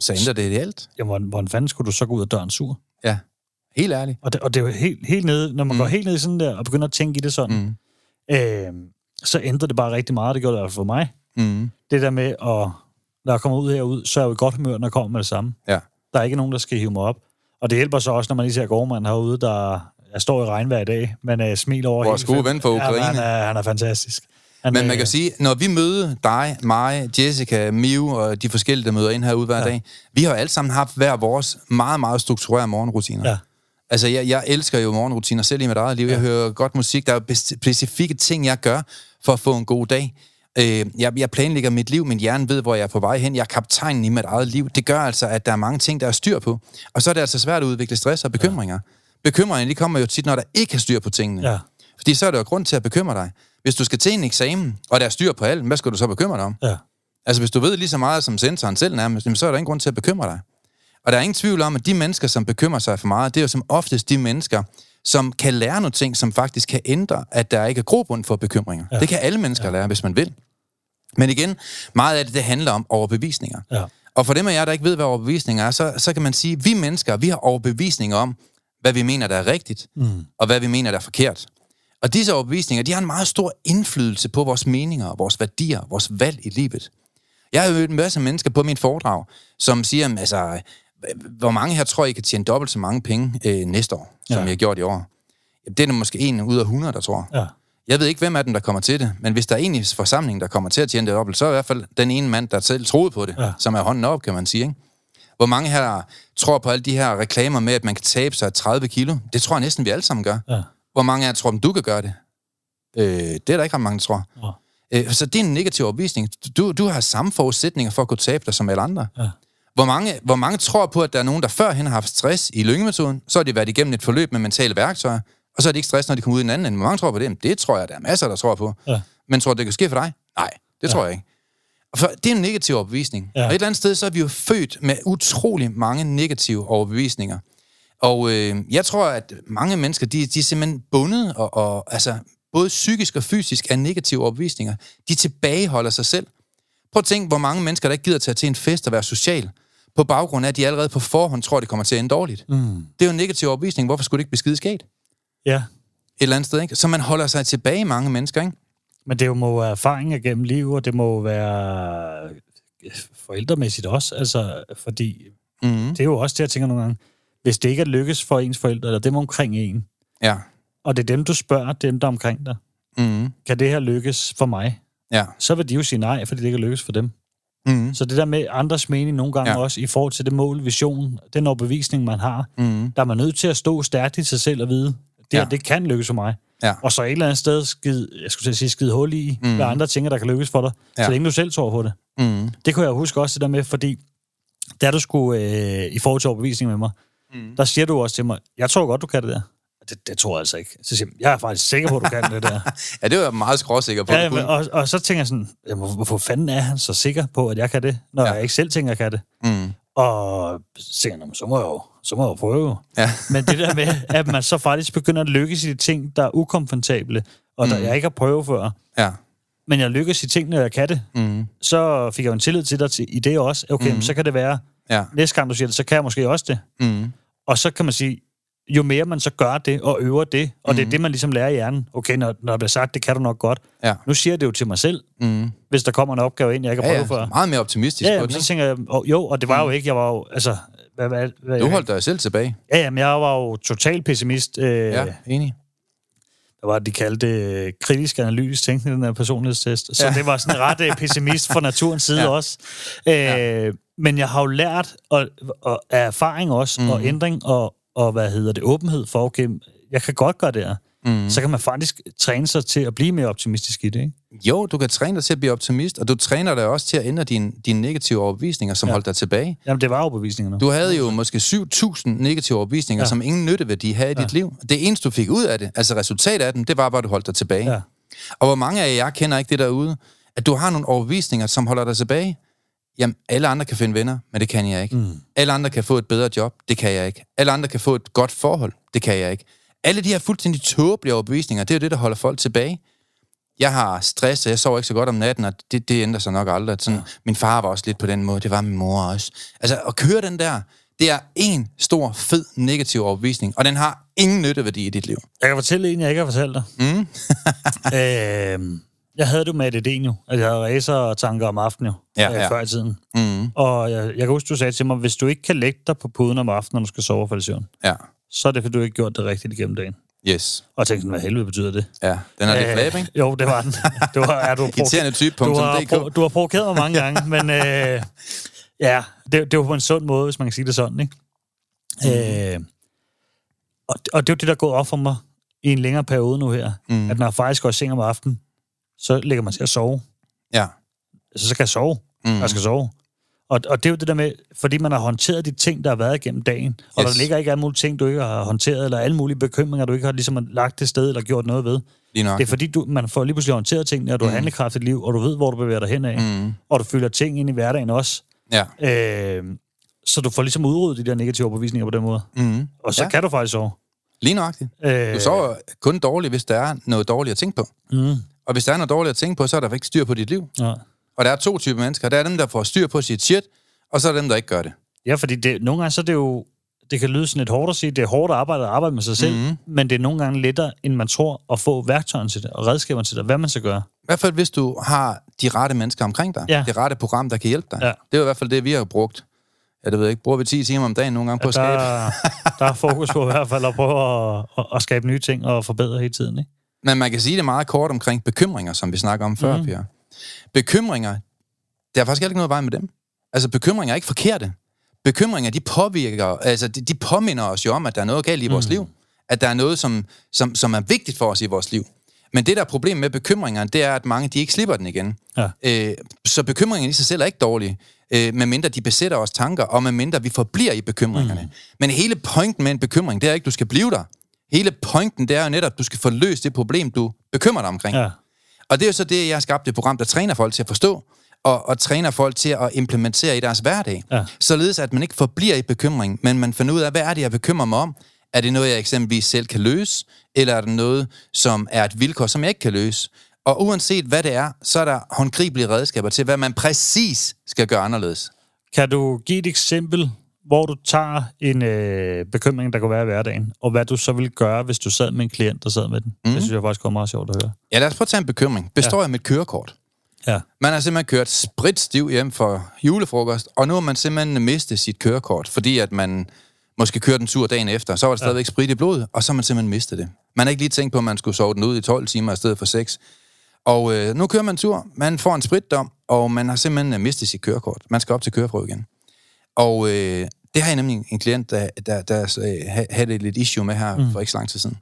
A: Så ændrer det i alt.
B: Jamen, hvordan, hvordan fanden skulle du så gå ud af døren sur?
A: Ja. Helt ærligt.
B: Og det, og det er jo helt, helt nede, når man
A: Mm.
B: går helt ned i sådan der, og begynder at tænke i det sådan,
A: Mm.
B: øh, så ændrer det bare rigtig meget, det gjorde det for mig.
A: Mm.
B: Det der med, at når jeg kommer ud herud, så er jeg jo i godt humør, når jeg kommer med det samme.
A: Ja.
B: Der er ikke nogen, der skal hive mig op. Og det hjælper så også, når man lige ser gårdmanden herude, der jeg står i regnvejr i dag, men uh, smiler over
A: Vores gode ven fra Ukraine.
B: Ja, han, er, han er fantastisk. Han,
A: Men man
B: øh,
A: kan sige, når vi møder dig, mig, Jessica, Miu og de forskellige, der møder ind herude hver ja. Dag, vi har alle sammen haft hver vores meget, meget strukturerede morgenrutiner.
B: Ja.
A: Altså, jeg, jeg elsker jo morgenrutiner selv i mit eget liv. Ja. Jeg hører godt musik. Der er specifikke ting, jeg gør for at få en god dag. Øh, jeg, jeg planlægger mit liv. Min hjerne ved, hvor jeg er på vej hen. Jeg er kaptajnen i mit eget liv. Det gør altså, at der er mange ting, der er styr på. Og så er det altså svært at udvikle stress og bekymringer. Ja. Bekymringer, de kommer jo tit, når der ikke er styr på tingene.
B: Ja.
A: Fordi så er der jo grund til at bekymre dig. Hvis du skal til en eksamen, og der er styr på alt, hvad skal du så bekymre dig om?
B: Ja.
A: Altså, hvis du ved lige så meget som sensoren selv nærmest, så er der ingen grund til at bekymre dig. Og der er ingen tvivl om, at de mennesker, som bekymrer sig for meget, det er jo som oftest de mennesker, som kan lære nogle ting, som faktisk kan ændre, at der ikke er grobund for bekymringer. Ja. Det kan alle mennesker ja. lære, hvis man vil. Men igen, meget af det, det handler om overbevisninger.
B: Ja.
A: Og for dem af jer, der ikke ved, hvad overbevisninger er, så, så kan man sige, at vi mennesker, vi har overbevisninger om, hvad vi mener, der er rigtigt, mm. og hvad vi mener, der er forkert. Og disse overbevisninger, de har en meget stor indflydelse på vores meninger, vores værdier, vores valg i livet. Jeg har jo mødt en masse mennesker på min foredrag, som siger, altså, hvor mange her tror, I kan tjene dobbelt så mange penge øh, næste år, som
B: Ja.
A: jeg har gjort i år? Det er måske en ud af 100, der tror.
B: Ja.
A: Jeg ved ikke, hvem af dem, der kommer til det, men hvis der er en i forsamlingen, der kommer til at tjene det dobbelt, så er i hvert fald den ene mand, der selv troede på det, ja. Som er hånden op, kan man sige. Ikke? Hvor mange her tror på alle de her reklamer med, at man kan tabe sig 30 kilo? Det tror jeg næsten, vi alle sammen gør.
B: Ja.
A: Hvor mange jer tror, at du kan gøre det? Øh, det er der ikke ret mange, der tror.
B: Ja.
A: Øh, så det er en negativ overbevisning. Du, du har samme forudsætninger for at kunne tabe dig som alle andre.
B: Ja.
A: Hvor mange, hvor mange tror på, at der er nogen, der førhen har haft stress i lyngemetoden, så har de været igennem et forløb med mentale værktøjer, og så er de ikke stress, når de kommer ud i den anden ende. Hvor mange tror på det? Det tror jeg, der er masser, der tror på.
B: Ja.
A: Men tror det kan ske for dig? Nej, det ja. tror jeg ikke. For det er en negativ overbevisning. Ja. Og et eller andet sted, så er vi jo født med utrolig mange negative overbevisninger. Og øh, jeg tror, at mange mennesker, de, de er simpelthen bundet og, og altså, både psykisk og fysisk af negative overbevisninger. De tilbageholder sig selv. Prøv at tænke, hvor mange mennesker, der ikke gider tage til en fest og være social, på baggrund af, at de allerede på forhånd tror, det kommer til at ende dårligt. Mm. Det er jo en negativ overbevisning. Hvorfor skulle det ikke blive skide sket?
B: Ja.
A: Et eller andet sted, ikke? Så man holder sig tilbage, mange mennesker, ikke?
B: Men det må være erfaringer gennem liv, og det må være forældremæssigt også, altså, fordi mm. det er jo også det, jeg tænker nogle gange, hvis det ikke er lykkes for ens forældre, eller dem omkring en,
A: Ja.
B: og det er dem, du spørger, dem der er omkring dig,
A: Mm.
B: kan det her lykkes for mig?
A: Ja.
B: Så vil de jo sige nej, fordi det ikke lykkes for dem.
A: Mm.
B: Så det der med andres mening nogle gange
A: Ja.
B: også i forhold til det mål, vision, den overbevisning, man har,
A: Mm.
B: der er man nødt til at stå stærkt i sig selv og vide, det,
A: Ja.
B: det kan lykkes for mig.
A: Ja.
B: Og så et eller andet sted skide, jeg skulle sige, skide hul i, mm. hvad andre tænker, der kan lykkes for dig,
A: ja.
B: så længe du selv tror på det.
A: Mm.
B: Det kunne jeg huske også det der med, fordi da du skulle øh, i forhold til overbevisning med mig, mm. der siger du også til mig, jeg tror godt, du kan det der. Det, det tror jeg altså ikke. Så siger jeg, jeg er faktisk sikker på, at du kan det der.
A: Ja, det var jeg meget skråsikker på.
B: ja, men, og, og så tænker jeg sådan, jamen, hvorfor fanden er han så sikker på, at jeg kan det, når
A: Ja.
B: jeg ikke selv tænker, at jeg kan det?
A: Mm.
B: Og så tænker jeg, "Nå, men så må jeg jo, så må jeg jo prøve.
A: Ja.
B: Men det der med, at man så faktisk begynder at lykkes i de ting, der er ukomfortable, og der
A: Mm.
B: jeg ikke har prøvet før,
A: Ja.
B: men jeg lykkes i tingene, og jeg kan det,
A: Mm.
B: så fik jeg jo en tillid til dig til, i det også. Okay,
A: mm.
B: så kan det være,
A: Ja.
B: næste gang du siger det, så kan jeg måske også det.
A: Mm.
B: Og så kan man sige, jo mere man så gør det og øver det, og mm. det er det, man ligesom lærer i hjernen. Okay, når, når der bliver sagt, det kan du nok godt.
A: Ja.
B: Nu siger jeg det jo til mig selv,
A: Mm.
B: hvis der kommer en opgave ind, jeg har
A: Ja,
B: prøvet
A: ja.
B: før.
A: Meget mere optimistisk
B: Ja, ja, så tænker jeg, oh, jo, og det var jo ikke, jeg var jo, altså, hvad, hvad, hvad,
A: Du holdt dig selv tilbage.
B: Ja, ja, men jeg var jo total pessimist. Øh,
A: Ja,
B: ja.
A: enig.
B: Hvad var de kaldte øh, kritisk analytisk tænkning, den her personlighedstest. Så
A: Ja.
B: ja. det var sådan ret øh, pessimist fra naturens side
A: Ja.
B: ja. også. Øh, Men jeg har jo lært og, og, af erfaring også,
A: Mhm.
B: mm. og ændring, og, og hvad hedder det, åbenhed for, okay, jeg kan godt gøre det her. Mm. Så kan man faktisk træne sig til at blive mere optimistisk i det, ikke?
A: Jo, du kan træne dig til at blive optimist, og du træner dig også til at ændre dine, dine negative overbevisninger, som ja. Holdt dig tilbage.
B: Jamen, det var overbevisningerne.
A: Du havde jo måske 7.000 negative overbevisninger. Ja. som ingen nytteværdi havde i
B: Ja.
A: dit liv. Det eneste, du fik ud af det, altså resultatet af dem, det var bare, at du holdt dig tilbage.
B: Ja.
A: Og hvor mange af jer kender ikke det derude, at du har nogle overbevisninger, som holder dig tilbage? Jamen, alle andre kan finde venner, men det kan jeg ikke. Mm. Alle andre kan få et bedre job, det kan jeg ikke. Alle andre kan få et godt forhold, det kan jeg ikke. Alle de her fuldstændig tåbelige overbevisninger, det er jo det, der holder folk tilbage. Jeg har stress, og jeg sover ikke så godt om natten, og det, det ændrer sig nok aldrig. Sådan, ja. Min far var også lidt på den måde, det var min mor også. Altså, at køre den der, det er en stor, fed, negativ overbevisning, og den har ingen nytteværdi i dit liv.
B: Jeg kan fortælle en, jeg ikke har fortalt dig.
A: Mm.
B: øh, jeg havde det med det jo. at jeg havde racer og tanker om aftenen jo,
A: Ja,
B: øh,
A: ja.
B: før i tiden.
A: Mm.
B: Og jeg, jeg kan huske, du sagde til mig, hvis du ikke kan lægge dig på puden om aftenen, når du skal sove og falde søvn,
A: Ja,
B: så er det, fordi du ikke har gjort det rigtigt igennem dagen.
A: yes.
B: Og jeg tænkte, sådan, hvad helvede betyder det?
A: Ja, den er lidt
B: Øh,
A: flab, ikke?
B: Jo, det var den. Du har, er, du, har
A: Irriterende type,
B: du, har, pro- du har provokeret mig mange gange, men øh, ja, det, det var på en sund måde, hvis man kan sige det sådan, ikke? Mm. Øh, og, og det er jo det, der er gået op for mig i en længere periode nu her,
A: mm.
B: at når jeg faktisk går i seng om aftenen, så lægger man til at sove.
A: Ja.
B: Altså, så kan jeg sove.
A: Mm.
B: Jeg skal sove. Og, og det er jo det der med, fordi man har håndteret de ting, der har været igennem dagen, og
A: Yes.
B: der ligger ikke alle mulige ting, du ikke har håndteret, eller alle mulige bekymringer, du ikke har ligesom lagt det sted, eller gjort noget ved.
A: Lige nok.
B: Det er fordi, du, man får lige pludselig håndteret tingene, og du har
A: Mm.
B: handlekraftigt liv, og du ved, hvor du bevæger dig hen af,
A: Mm.
B: og du føler ting ind i hverdagen også.
A: Ja.
B: Øh, så du får ligesom udryddet de der negative overbevisninger på den måde.
A: Mm.
B: Og så
A: ja.
B: kan du faktisk sove.
A: Lige nøjagtigt.
B: Øh,
A: Du sover kun dårligt, hvis der er noget dårligt at tænke på.
B: Mm,
A: Og hvis der er noget dårligt at tænke på, så er der ikke styr på dit liv.
B: ja.
A: Og der er to typer mennesker. Der er dem, der får styr på sit shit, og så er der dem, der ikke gør det.
B: ja, fordi det, nogle gange så er det jo, det kan lyde sådan lidt hårdt at sige, det er hårdt at arbejde og arbejde med sig selv,
A: Mhm.
B: mm. men det er nogle gange lettere, end man tror, at få værktøjen til det, og redskaberne til det, hvad man skal gøre.
A: I hvert fald, hvis du har de rette mennesker omkring dig.
B: Ja.
A: Det rette program, der kan hjælpe dig.
B: Ja.
A: Det er i hvert fald det, vi har brugt. Ja, det ved jeg ikke. Bruger vi 10 timer om dagen nogle gange på at skabe.
B: Der, der er fokus på i hvert fald at prøve at, at, at skabe nye ting og forbedre hele tiden. Ikke?
A: Men man kan sige det meget kort omkring bekymringer, som vi snakker om før, mm. Pia. Bekymringer, der er faktisk ikke noget vej med dem. Altså, bekymringer er ikke forkerte. Bekymringer, de påvirker, altså, de, de påminder os jo om, at der er noget galt i vores
B: Mhm.
A: liv. At der er noget, som, som, som er vigtigt for os i vores liv. Men det, der er problemet med bekymringerne, det er, at mange, de ikke slipper den igen.
B: Ja.
A: Øh, så bekymringerne i sig selv er ikke dårlige, øh, medmindre de besætter os tanker, og medmindre vi forbliver i bekymringerne. Mm. Men hele pointen med en bekymring, det er ikke, at du skal blive der. Hele pointen, det er jo netop, at du skal få løst det problem, du bekymrer dig omkring.
B: Ja.
A: Og det er jo så det, jeg har skabt et program, der træner folk til at forstå, og, og træner folk til at implementere i deres hverdag.
B: Ja.
A: Således at man ikke forbliver i bekymring, men man finder ud af, hvad er det, jeg bekymrer mig om? Er det noget, jeg eksempelvis selv kan løse? Eller er det noget, som er et vilkår, som jeg ikke kan løse? Og uanset hvad det er, så er der håndgribelige redskaber til, hvad man præcis skal gøre anderledes.
B: Kan du give et eksempel, hvor du tager en øh, bekymring, der kan være i hverdagen, og hvad du så ville gøre, hvis du sad med en klient, der sad med den? Mm. Det synes jeg faktisk kommer meget sjovt at høre.
A: Ja, lad os prøve at tage en bekymring. Består ja. af mit kørekort?
B: Ja.
A: Man har simpelthen kørt spritstiv hjem for julefrokost, og nu har man simpelthen mistet sit kørekort, fordi at man måske kørte en tur dagen efter, så var der stadigvæk sprit i blodet, og så har man simpelthen mistet det. Man har ikke lige tænkt på, at man skulle sove den ud i 12 timer i stedet for 6. Og øh, nu kører man en tur, man får en spritdom, og man har simpelthen mistet sit kørekort. Man skal op til køreprøve igen. Og øh, det har jeg nemlig en klient, der, der, der øh, havde et lidt issue med her mm. for ikke så lang tid siden.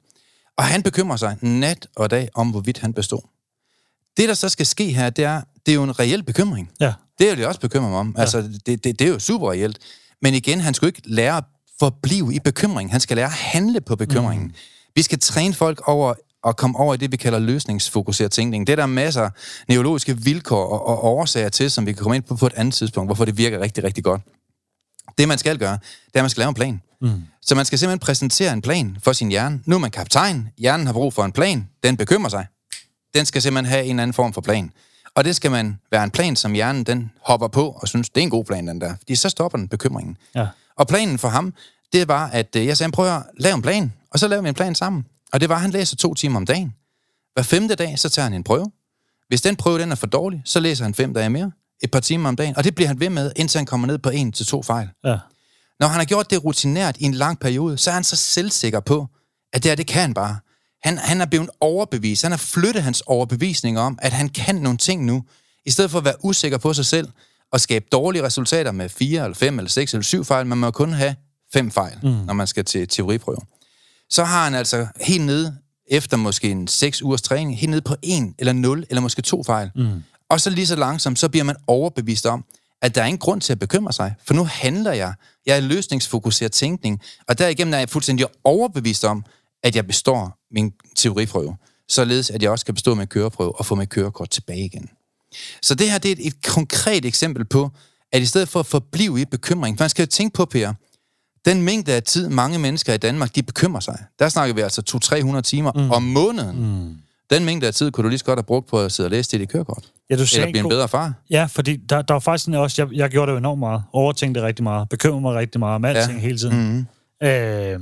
A: Og han bekymrer sig nat og dag om, hvorvidt han bestod. Det, der så skal ske her, det er, det er jo en reel bekymring.
B: Ja.
A: Det er jeg også bekymret mig om. Ja. Altså, det, det, det er jo super reelt. Men igen, han skulle ikke lære at forblive i bekymring. Han skal lære at handle på bekymringen. Mm. Vi skal træne folk over at komme over i det, vi kalder løsningsfokuseret tænkning. Det er der masser af neurologiske vilkår og, og årsager til, som vi kan komme ind på på et andet tidspunkt, hvorfor det virker rigtig, rigtig godt. Det, man skal gøre, det er, at man skal lave en plan. Mm. Så man skal simpelthen præsentere en plan for sin hjerne. Nu er man kaptajn. Hjernen har brug for en plan. Den bekymrer sig. Den skal simpelthen have en anden form for plan. Og det skal man være en plan, som hjernen den hopper på og synes, det er en god plan, den der. Fordi så stopper den bekymringen.
B: Ja.
A: Og planen for ham, det var, at øh, jeg sagde, prøv at lave en plan. Og så laver vi en plan sammen. Og det var, at han læser to timer om dagen. Hver femte dag, så tager han en prøve. Hvis den prøve den er for dårlig, så læser han fem dage mere. Et par timer om dagen. Og det bliver han ved med, indtil han kommer ned på en til to fejl.
B: Ja.
A: Når han har gjort det rutinært i en lang periode, så er han så selvsikker på, at det her, det kan han bare. Han, han er blevet overbevist. Han har flyttet hans overbevisning om, at han kan nogle ting nu, i stedet for at være usikker på sig selv og skabe dårlige resultater med fire, eller fem, eller seks, eller syv fejl. Man må kun have fem fejl, mm. når man skal til teoriprøve. Så har han altså helt nede, efter måske en seks ugers træning, helt nede på en, eller nul, eller måske to fejl. Mm. Og så lige så langsomt, så bliver man overbevist om, at der er ingen grund til at bekymre sig, for nu handler jeg. Jeg er løsningsfokuseret tænkning, og derigennem er jeg fuldstændig overbevist om, at jeg består min teoriprøve, således at jeg også kan bestå min køreprøve og få mit kørekort tilbage igen. Så det her det er et, et konkret eksempel på, at i stedet for at forblive i bekymring, for man skal jo tænke på, Per, den mængde af tid, mange mennesker i Danmark, de bekymrer sig. Der snakker vi altså 200-300 timer mm. om måneden. Mm. Den mængde af tid kunne du lige så godt have brugt på at sidde og læse det i kørekort.
B: Ja, du
A: Eller blive en bedre far.
B: Ja, fordi der, der var faktisk sådan også, jeg, jeg gjorde det jo enormt meget. Overtænkte rigtig meget. Bekymrede mig rigtig meget om alting ja. hele tiden. Mm-hmm. Øh,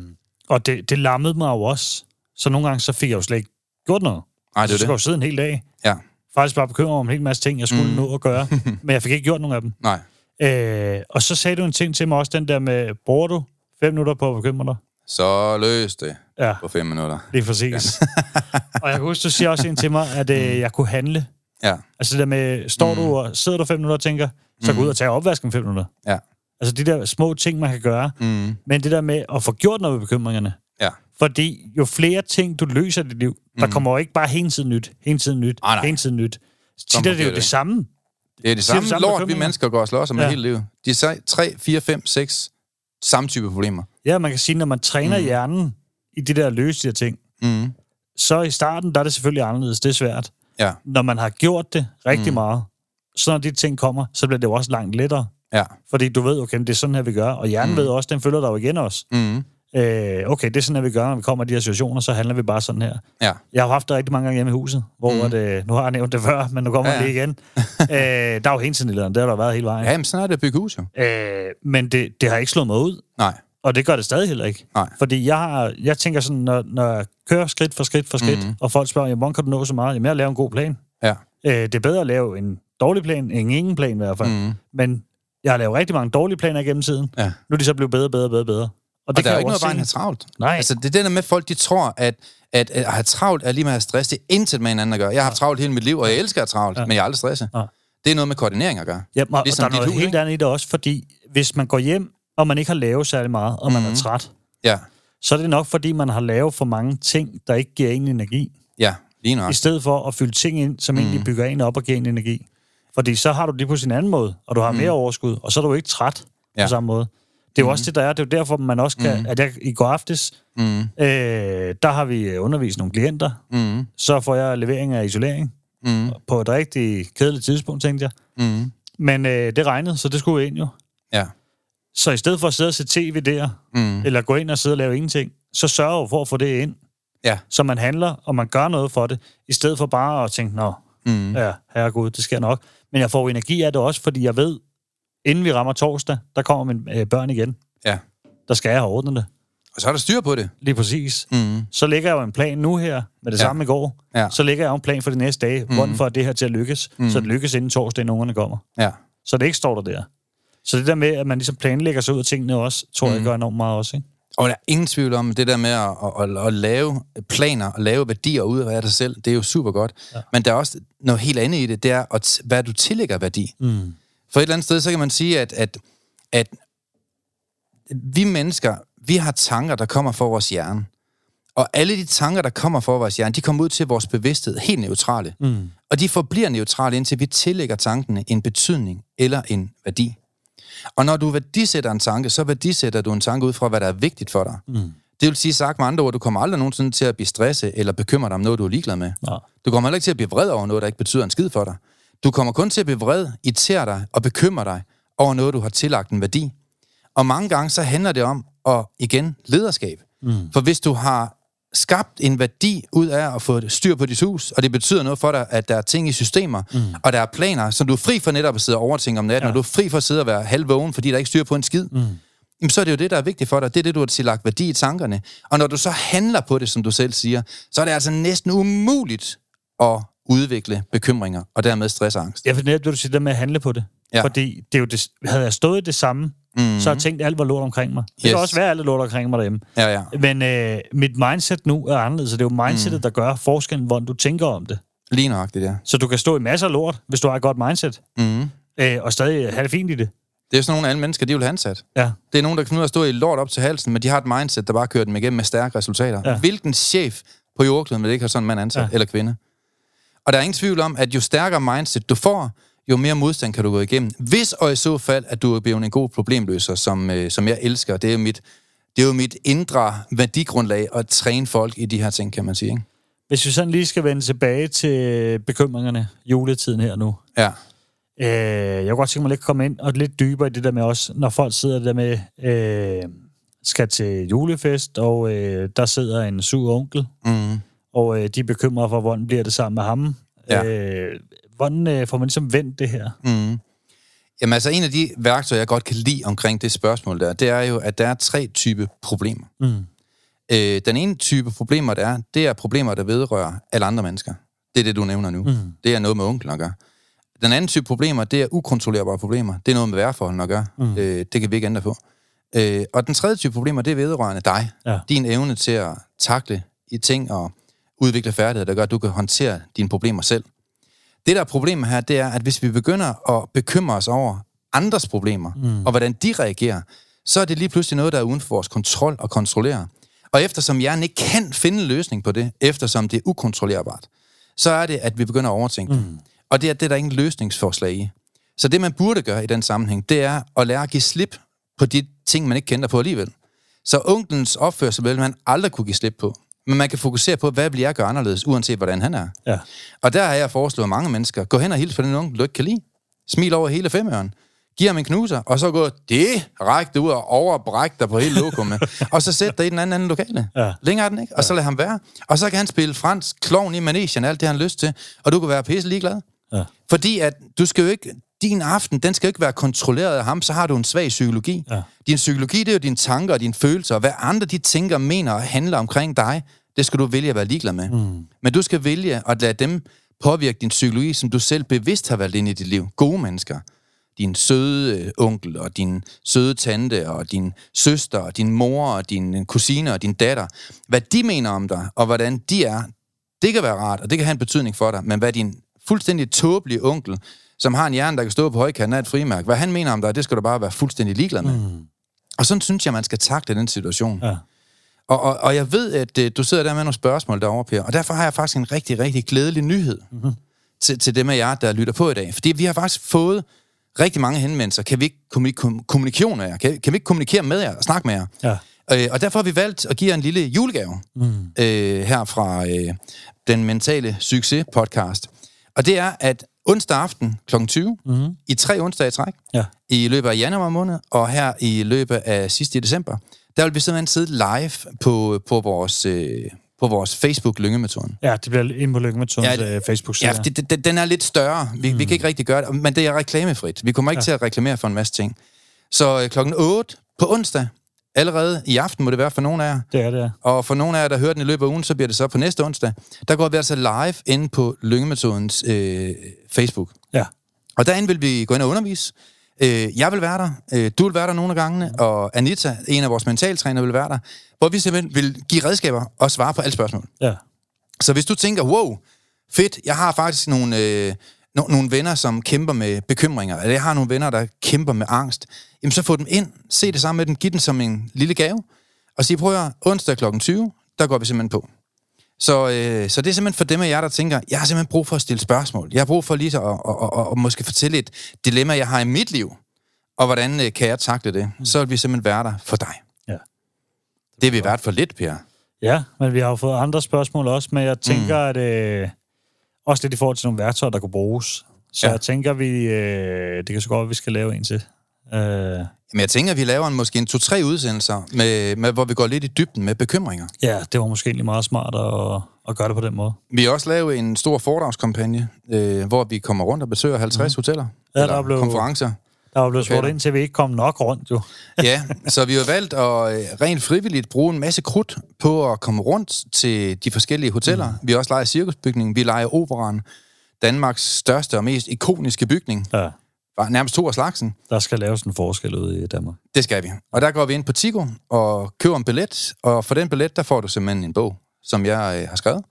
B: og det, det lammede mig jo også. Så nogle gange så fik jeg jo slet ikke gjort noget.
A: Nej, det er
B: så skulle jeg sidde en hel dag.
A: Ja.
B: Faktisk bare bekymret om en hel masse ting, jeg skulle mm. nå at gøre. men jeg fik ikke gjort nogen af dem.
A: Nej.
B: Øh, og så sagde du en ting til mig også, den der med, bruger du fem minutter på at bekymre dig?
A: Så løs det
B: Ja.
A: på fem minutter.
B: Det er præcis. og jeg kan huske, du siger også en til mig, at øh, jeg kunne handle.
A: Ja.
B: Altså det der med, står du og sidder du fem minutter og tænker, så gå ud og tage opvasken fem minutter.
A: Ja.
B: Altså de der små ting, man kan gøre.
A: Mm.
B: Men det der med at få gjort noget ved bekymringerne.
A: Ja.
B: Fordi jo flere ting, du løser i dit liv, der kommer jo ikke bare hele tiden nyt, hele tiden nyt,
A: Ah, nej.
B: hele tiden nyt. Tit er det jo det
A: det.
B: samme.
A: Det er det samme
B: du samme
A: lort, vi mennesker går og slår sig med
B: Ja.
A: hele livet. De er 3, 4, 5, 6 samme type problemer.
B: Ja, man kan sige, når man træner mm. hjernen i det der at løse de her ting,
A: Mm.
B: så i starten, der er det selvfølgelig anderledes. Det er svært.
A: Ja,
B: Når man har gjort det rigtig mm. meget, så når de ting kommer, så bliver det jo også langt lettere.
A: ja.
B: Fordi du ved, okay, det er sådan her, vi gør. Og hjernen mm. ved også, den følger dig jo igen også.
A: Mm.
B: Øh, okay, det er sådan her, vi gør, når vi kommer i de her situationer, så handler vi bare sådan her.
A: Ja.
B: Jeg har haft det rigtig mange gange hjemme i huset, hvor
A: Mm.
B: det, nu har jeg nævnt det før, men nu kommer
A: ja,
B: ja. det igen. øh, der er jo hele tiden det har der været hele vejen.
A: Ja, men sådan er det at bygge hus jo.
B: Øh, men det, det har ikke slået mig ud,
A: Nej.
B: Og det gør det stadig heller ikke.
A: Nej.
B: Fordi jeg, har, jeg tænker sådan, når, når jeg kører skridt for skridt for skridt,
A: Mhm.
B: mm. og folk spørger, hvordan kan du nå så meget? Jamen, jeg laver en god plan.
A: Ja.
B: Øh, det er bedre at lave en dårlig plan, end ingen plan i hvert fald.
A: Mm.
B: Men jeg har lavet rigtig mange dårlige planer gennem tiden.
A: Ja.
B: Nu er de så blevet bedre, bedre, bedre, bedre.
A: Og der er jo ikke noget vejen at have travlt.
B: Nej.
A: Altså, det er det der med, at folk de tror, at, at, at have travlt er lige med at have stress. Det er intet med hinanden at gøre. Jeg har haft travlt hele mit liv, og jeg elsker at have travlt,
B: Ja.
A: men jeg er aldrig stresset.
B: Ja.
A: Det er noget med koordinering at gøre.
B: Ja, og,
A: Ligesom
B: og der er noget
A: hus,
B: helt andet i det også, fordi hvis man går hjem, og man ikke har lavet særlig meget, og man
A: Mhm.
B: er træt,
A: Ja,
B: så er det nok, fordi man har lavet for mange ting, der ikke giver en energi,
A: ja, lige nok.
B: i stedet for at fylde ting ind, som mm. egentlig bygger en op og giver en energi. Fordi så har du det på sin anden måde, og du har mere overskud, og så er du ikke træt
A: Ja.
B: på samme måde. Det er jo også det, der er. Det er jo derfor, man også kan... At jeg i går aftes,
A: Mm.
B: øh, der har vi undervist nogle klienter.
A: Mm.
B: Så får jeg levering af isolering
A: Mm.
B: på et rigtig kedeligt tidspunkt, tænkte jeg.
A: Mm.
B: Men øh, det regnede, så det skulle ind jo.
A: Ja.
B: Så i stedet for at sidde og se tv der,
A: Mm.
B: eller gå ind og sidde og lave ingenting, så sørger jo for at få det ind.
A: Ja.
B: Så man handler, og man gør noget for det, i stedet for bare at tænke, nå, mm. ja, herregud, det sker nok. Men jeg får energi af det også, fordi jeg ved, inden vi rammer torsdag, der kommer mine øh, børn igen.
A: Ja.
B: Der skal jeg have ordnet det.
A: Og så er der styr på det.
B: Lige præcis. Mm. Så lægger jeg jo en plan nu her, med det
A: Ja.
B: samme i går.
A: Ja.
B: Så lægger jeg jo en plan for de næste dage, mm. hvordan får det her til at lykkes, mm. så det lykkes inden torsdag, inden ungerne kommer.
A: Ja.
B: Så det ikke står der der. Så det der med, at man ligesom planlægger sig ud af tingene også, tror mm. jeg gør enormt meget også, ikke?
A: Og der er ingen tvivl om, det der med at, at, at, at lave planer og lave værdier ud af dig selv, det er jo super godt. Ja. Men der er også noget helt andet i det, det er, at, hvad du tillægger værdi. Mm. For et eller andet sted, så kan man sige, at, at, at vi mennesker, vi har tanker, der kommer fra vores hjerne. Og alle de tanker, der kommer fra vores hjerne, de kommer ud til vores bevidsthed helt neutrale. Mm. Og de forbliver neutrale, indtil vi tillægger tankene en betydning eller en værdi. Og når du værdisætter en tanke, så værdisætter du en tanke ud fra, hvad der er vigtigt for dig. Mm. Det vil sige sagt med andre ord, du kommer aldrig nogensinde til at blive stresset eller bekymret om noget, du er ligeglad med.
B: Ja.
A: Du kommer heller ikke til at blive vred over noget, der ikke betyder en skid for dig. Du kommer kun til at blive vred, irritere dig og bekymre dig over noget, du har tillagt en værdi. Og mange gange så handler det om, at igen, lederskab. Mm. For hvis du har skabt en værdi ud af at få styr på dit hus, og det betyder noget for dig, at der er ting i systemer, mm. og der er planer, som du er fri for netop at sidde og overtænke om natten, ja. og du er fri for at sidde og være halvvågen, fordi der ikke styr på en skid, mm. jamen, så er det jo det, der er vigtigt for dig. Det er det, du har tillagt værdi i tankerne. Og når du så handler på det, som du selv siger, så er det altså næsten umuligt at udvikle bekymringer, og dermed stress og angst.
B: Jeg vil netop, det du siger, der med at handle på det.
A: Ja.
B: Fordi det er jo det, havde jeg stået i det samme, mm-hmm. så har jeg tænkt, at alt var lort omkring mig. Det yes. kan også være, at alt er lort omkring mig derhjemme.
A: Ja, ja.
B: Men øh, mit mindset nu er anderledes, så det er jo mindsetet, mm. der gør forskellen, hvordan du tænker om det.
A: Lige nøjagtigt, ja.
B: Så du kan stå i masser af lort, hvis du har et godt mindset,
A: Mm.
B: øh, og stadig have det fint i det.
A: Det er sådan nogle alle mennesker, de vil have ansat.
B: Ja.
A: Det er nogen, der kan finde ud af at stå i lort op til halsen, men de har et mindset, der bare kører dem igennem med stærke resultater.
B: Ja.
A: Ja. Hvilken chef på jordkloden vil ikke have sådan en mand ansat,
B: Ja.
A: ja. eller kvinde? Og der er ingen tvivl om, at jo stærkere mindset du får, jo mere modstand kan du gå igennem. Hvis og i så fald, at du er blevet en god problemløser, som, øh, som jeg elsker, det er, mit, det er jo mit indre værdigrundlag at træne folk i de her ting, kan man sige. Ikke?
B: Hvis vi sådan lige skal vende tilbage til bekymringerne, juletiden her nu.
A: Ja.
B: Øh, jeg kunne godt tænke mig lidt at komme ind og lidt dybere i det der med også, når folk sidder der med, øh, skal til julefest, og øh, der sidder en sur onkel,
A: Mm.
B: Og øh, de er bekymrede for, hvordan bliver det sammen med ham.
A: Ja.
B: Øh, hvordan øh, får man ligesom vendt det her?
A: Mm. Jamen altså, en af de værktøjer, jeg godt kan lide omkring det spørgsmål der, det er jo, at der er tre typer problemer.
B: Mm.
A: Øh, den ene type problemer, der er, det er problemer, der vedrører alle andre mennesker. Det er det, du nævner nu. Mm. Det er noget med onklen at gøre. Den anden type problemer, det er ukontrollerbare problemer. Det er noget med vejrforholdene at gøre. Mm. Øh, det kan vi ikke ændre på. Øh, og den tredje type problemer, det er vedrørende dig.
B: Ja.
A: Din evne til at takle i ting og udvikle færdigheder, der gør, at du kan håndtere dine problemer selv. Det, der er problemet her, det er, at hvis vi begynder at bekymre os over andres problemer, mm. og hvordan de reagerer, så er det lige pludselig noget, der er uden for vores kontrol og kontrollere. Og eftersom hjernen ikke kan finde en løsning på det, eftersom det er ukontrollerbart, så er det, at vi begynder at overtænke mm. Og det er, det er der ingen løsningsforslag i. Så det, man burde gøre i den sammenhæng, det er at lære at give slip på de ting, man ikke kender på alligevel. Så onklens opførsel vil man aldrig kunne give slip på. Men man kan fokusere på, hvad vil jeg gøre anderledes, uanset hvordan han er.
B: Ja.
A: Og der har jeg foreslået mange mennesker, gå hen og hils på den onkel, du ikke kan lide. Smil over hele femøren. Giv ham en knuser, og så gå direkte ud og overbræk dig på hele lokummet. og så sæt dig i den anden, anden lokale.
B: Ja.
A: Længere er den ikke, og så lad ham være. Og så kan han spille fransk klovn i manesien, alt det han har lyst til, og du kan være pisse ligeglad.
B: Ja.
A: Fordi at du skal jo ikke, din aften, den skal jo ikke være kontrolleret af ham, så har du en svag psykologi.
B: Ja.
A: Din psykologi, det er jo dine tanker og dine følelser, og hvad andre de tænker, mener og handler omkring dig, det skal du vælge at være ligeglad med. Mm. Men du skal vælge at lade dem påvirke din psykologi, som du selv bevidst har valgt ind i dit liv. Gode mennesker. Din søde øh, onkel, og din søde tante, og din søster, og din mor, og din kusine, og din datter. Hvad de mener om dig, og hvordan de er, det kan være rart, og det kan have en betydning for dig. Men hvad din fuldstændig tåbelige onkel, som har en hjerne, der kan stå på højkanten af et frimærk, hvad han mener om dig, det skal du bare være fuldstændig ligeglad med. Mm. Og sådan synes jeg, man skal takle den situation.
B: Ja.
A: Og, og, og jeg ved, at øh, du sidder der med nogle spørgsmål derovre, Per, og derfor har jeg faktisk en rigtig, rigtig glædelig nyhed mm-hmm. til, til dem af jer, der lytter på i dag. Fordi vi har faktisk fået rigtig mange henvendelser. Kan vi ikke kommunik- kom- kommunikere med jer? Kan, kan vi ikke kommunikere med jer og snakke med jer?
B: Ja.
A: Øh, og derfor har vi valgt at give jer en lille julegave mm. øh, her fra øh, den mentale succes podcast. Og det er, at onsdag aften kl. 20, mm. i tre onsdage i træk,
B: Ja.
A: i løbet af januar måned, og her i løbet af sidste i december, der vil vi simpelthen sidde live på, på vores... Øh, på vores Facebook Lyngemetoden.
B: Ja, det bliver ind på Lyngemetodens
A: Ja,
B: ja, øh, Facebook-side.
A: Ja, det, det, den er lidt større. Vi, mm. vi kan ikke rigtig gøre det, men det er reklamefrit. Vi kommer ikke ja. til at reklamere for en masse ting. Så øh, klokken 8 på onsdag, allerede i aften må det være for nogle af jer,
B: det er det, ja.
A: og for nogle af jer, der hører den i løbet af ugen, så bliver det så på næste onsdag, der går vi altså live inde på Lyngemetodens øh, Facebook.
B: Ja.
A: Og derinde vil vi gå ind og undervise. Øh, jeg vil være der, øh, du vil være der nogle af gangene, og Anita, en af vores mentaltræner, vil være der, hvor vi simpelthen vil give redskaber og svare på alle spørgsmål.
B: Ja.
A: Så hvis du tænker, wow, fedt, jeg har faktisk nogle, øh, no, nogle venner, som kæmper med bekymringer, eller jeg har nogle venner, der kæmper med angst, jamen så få dem ind, se det sammen med dem, giv den som en lille gave, og sige, prøv at høre, onsdag kl. 20, der går vi simpelthen på. Så, øh, så det er simpelthen for dem af jer, der tænker, jeg har simpelthen brug for at stille spørgsmål. Jeg har brug for lige at, at, at, at, at måske fortælle et dilemma, jeg har i mit liv, og hvordan øh, kan jeg takle det? Så vil vi simpelthen være der for dig.
B: Ja.
A: Det har vi været for lidt, Per.
B: Ja, men vi har jo fået andre spørgsmål også, men jeg tænker, mm. at øh, også lidt i forhold til nogle værktøjer, der kunne bruges. Så
A: Ja.
B: jeg tænker, vi, øh, det kan så godt, at vi skal lave en til. Øh,
A: Men jeg tænker, at vi laver en, måske en to-tre udsendelser, med, med, hvor vi går lidt i dybden med bekymringer.
B: ja, det var måske egentlig meget smart at, at gøre det på den måde.
A: Vi har også lavet en stor foredragskampagne, øh, hvor vi kommer rundt og besøger 50 mm. hoteller.
B: Ja,
A: eller
B: der blev-
A: konferencer.
B: Der var blevet spurgt ind til, at vi ikke kom nok rundt, jo.
A: Ja, så vi har valgt at øh, rent frivilligt bruge en masse krudt på at komme rundt til de forskellige hoteller. Mm. Vi har også lejet cirkusbygningen, vi leger operan, Danmarks største og mest ikoniske bygning.
B: Ja,
A: nærmest to af slagsen.
B: der skal laves en forskel ude i Danmark.
A: Det skal vi. Og der går vi ind på Tigo og køber en billet, og for den billet, der får du simpelthen en bog, som jeg øh, har skrevet.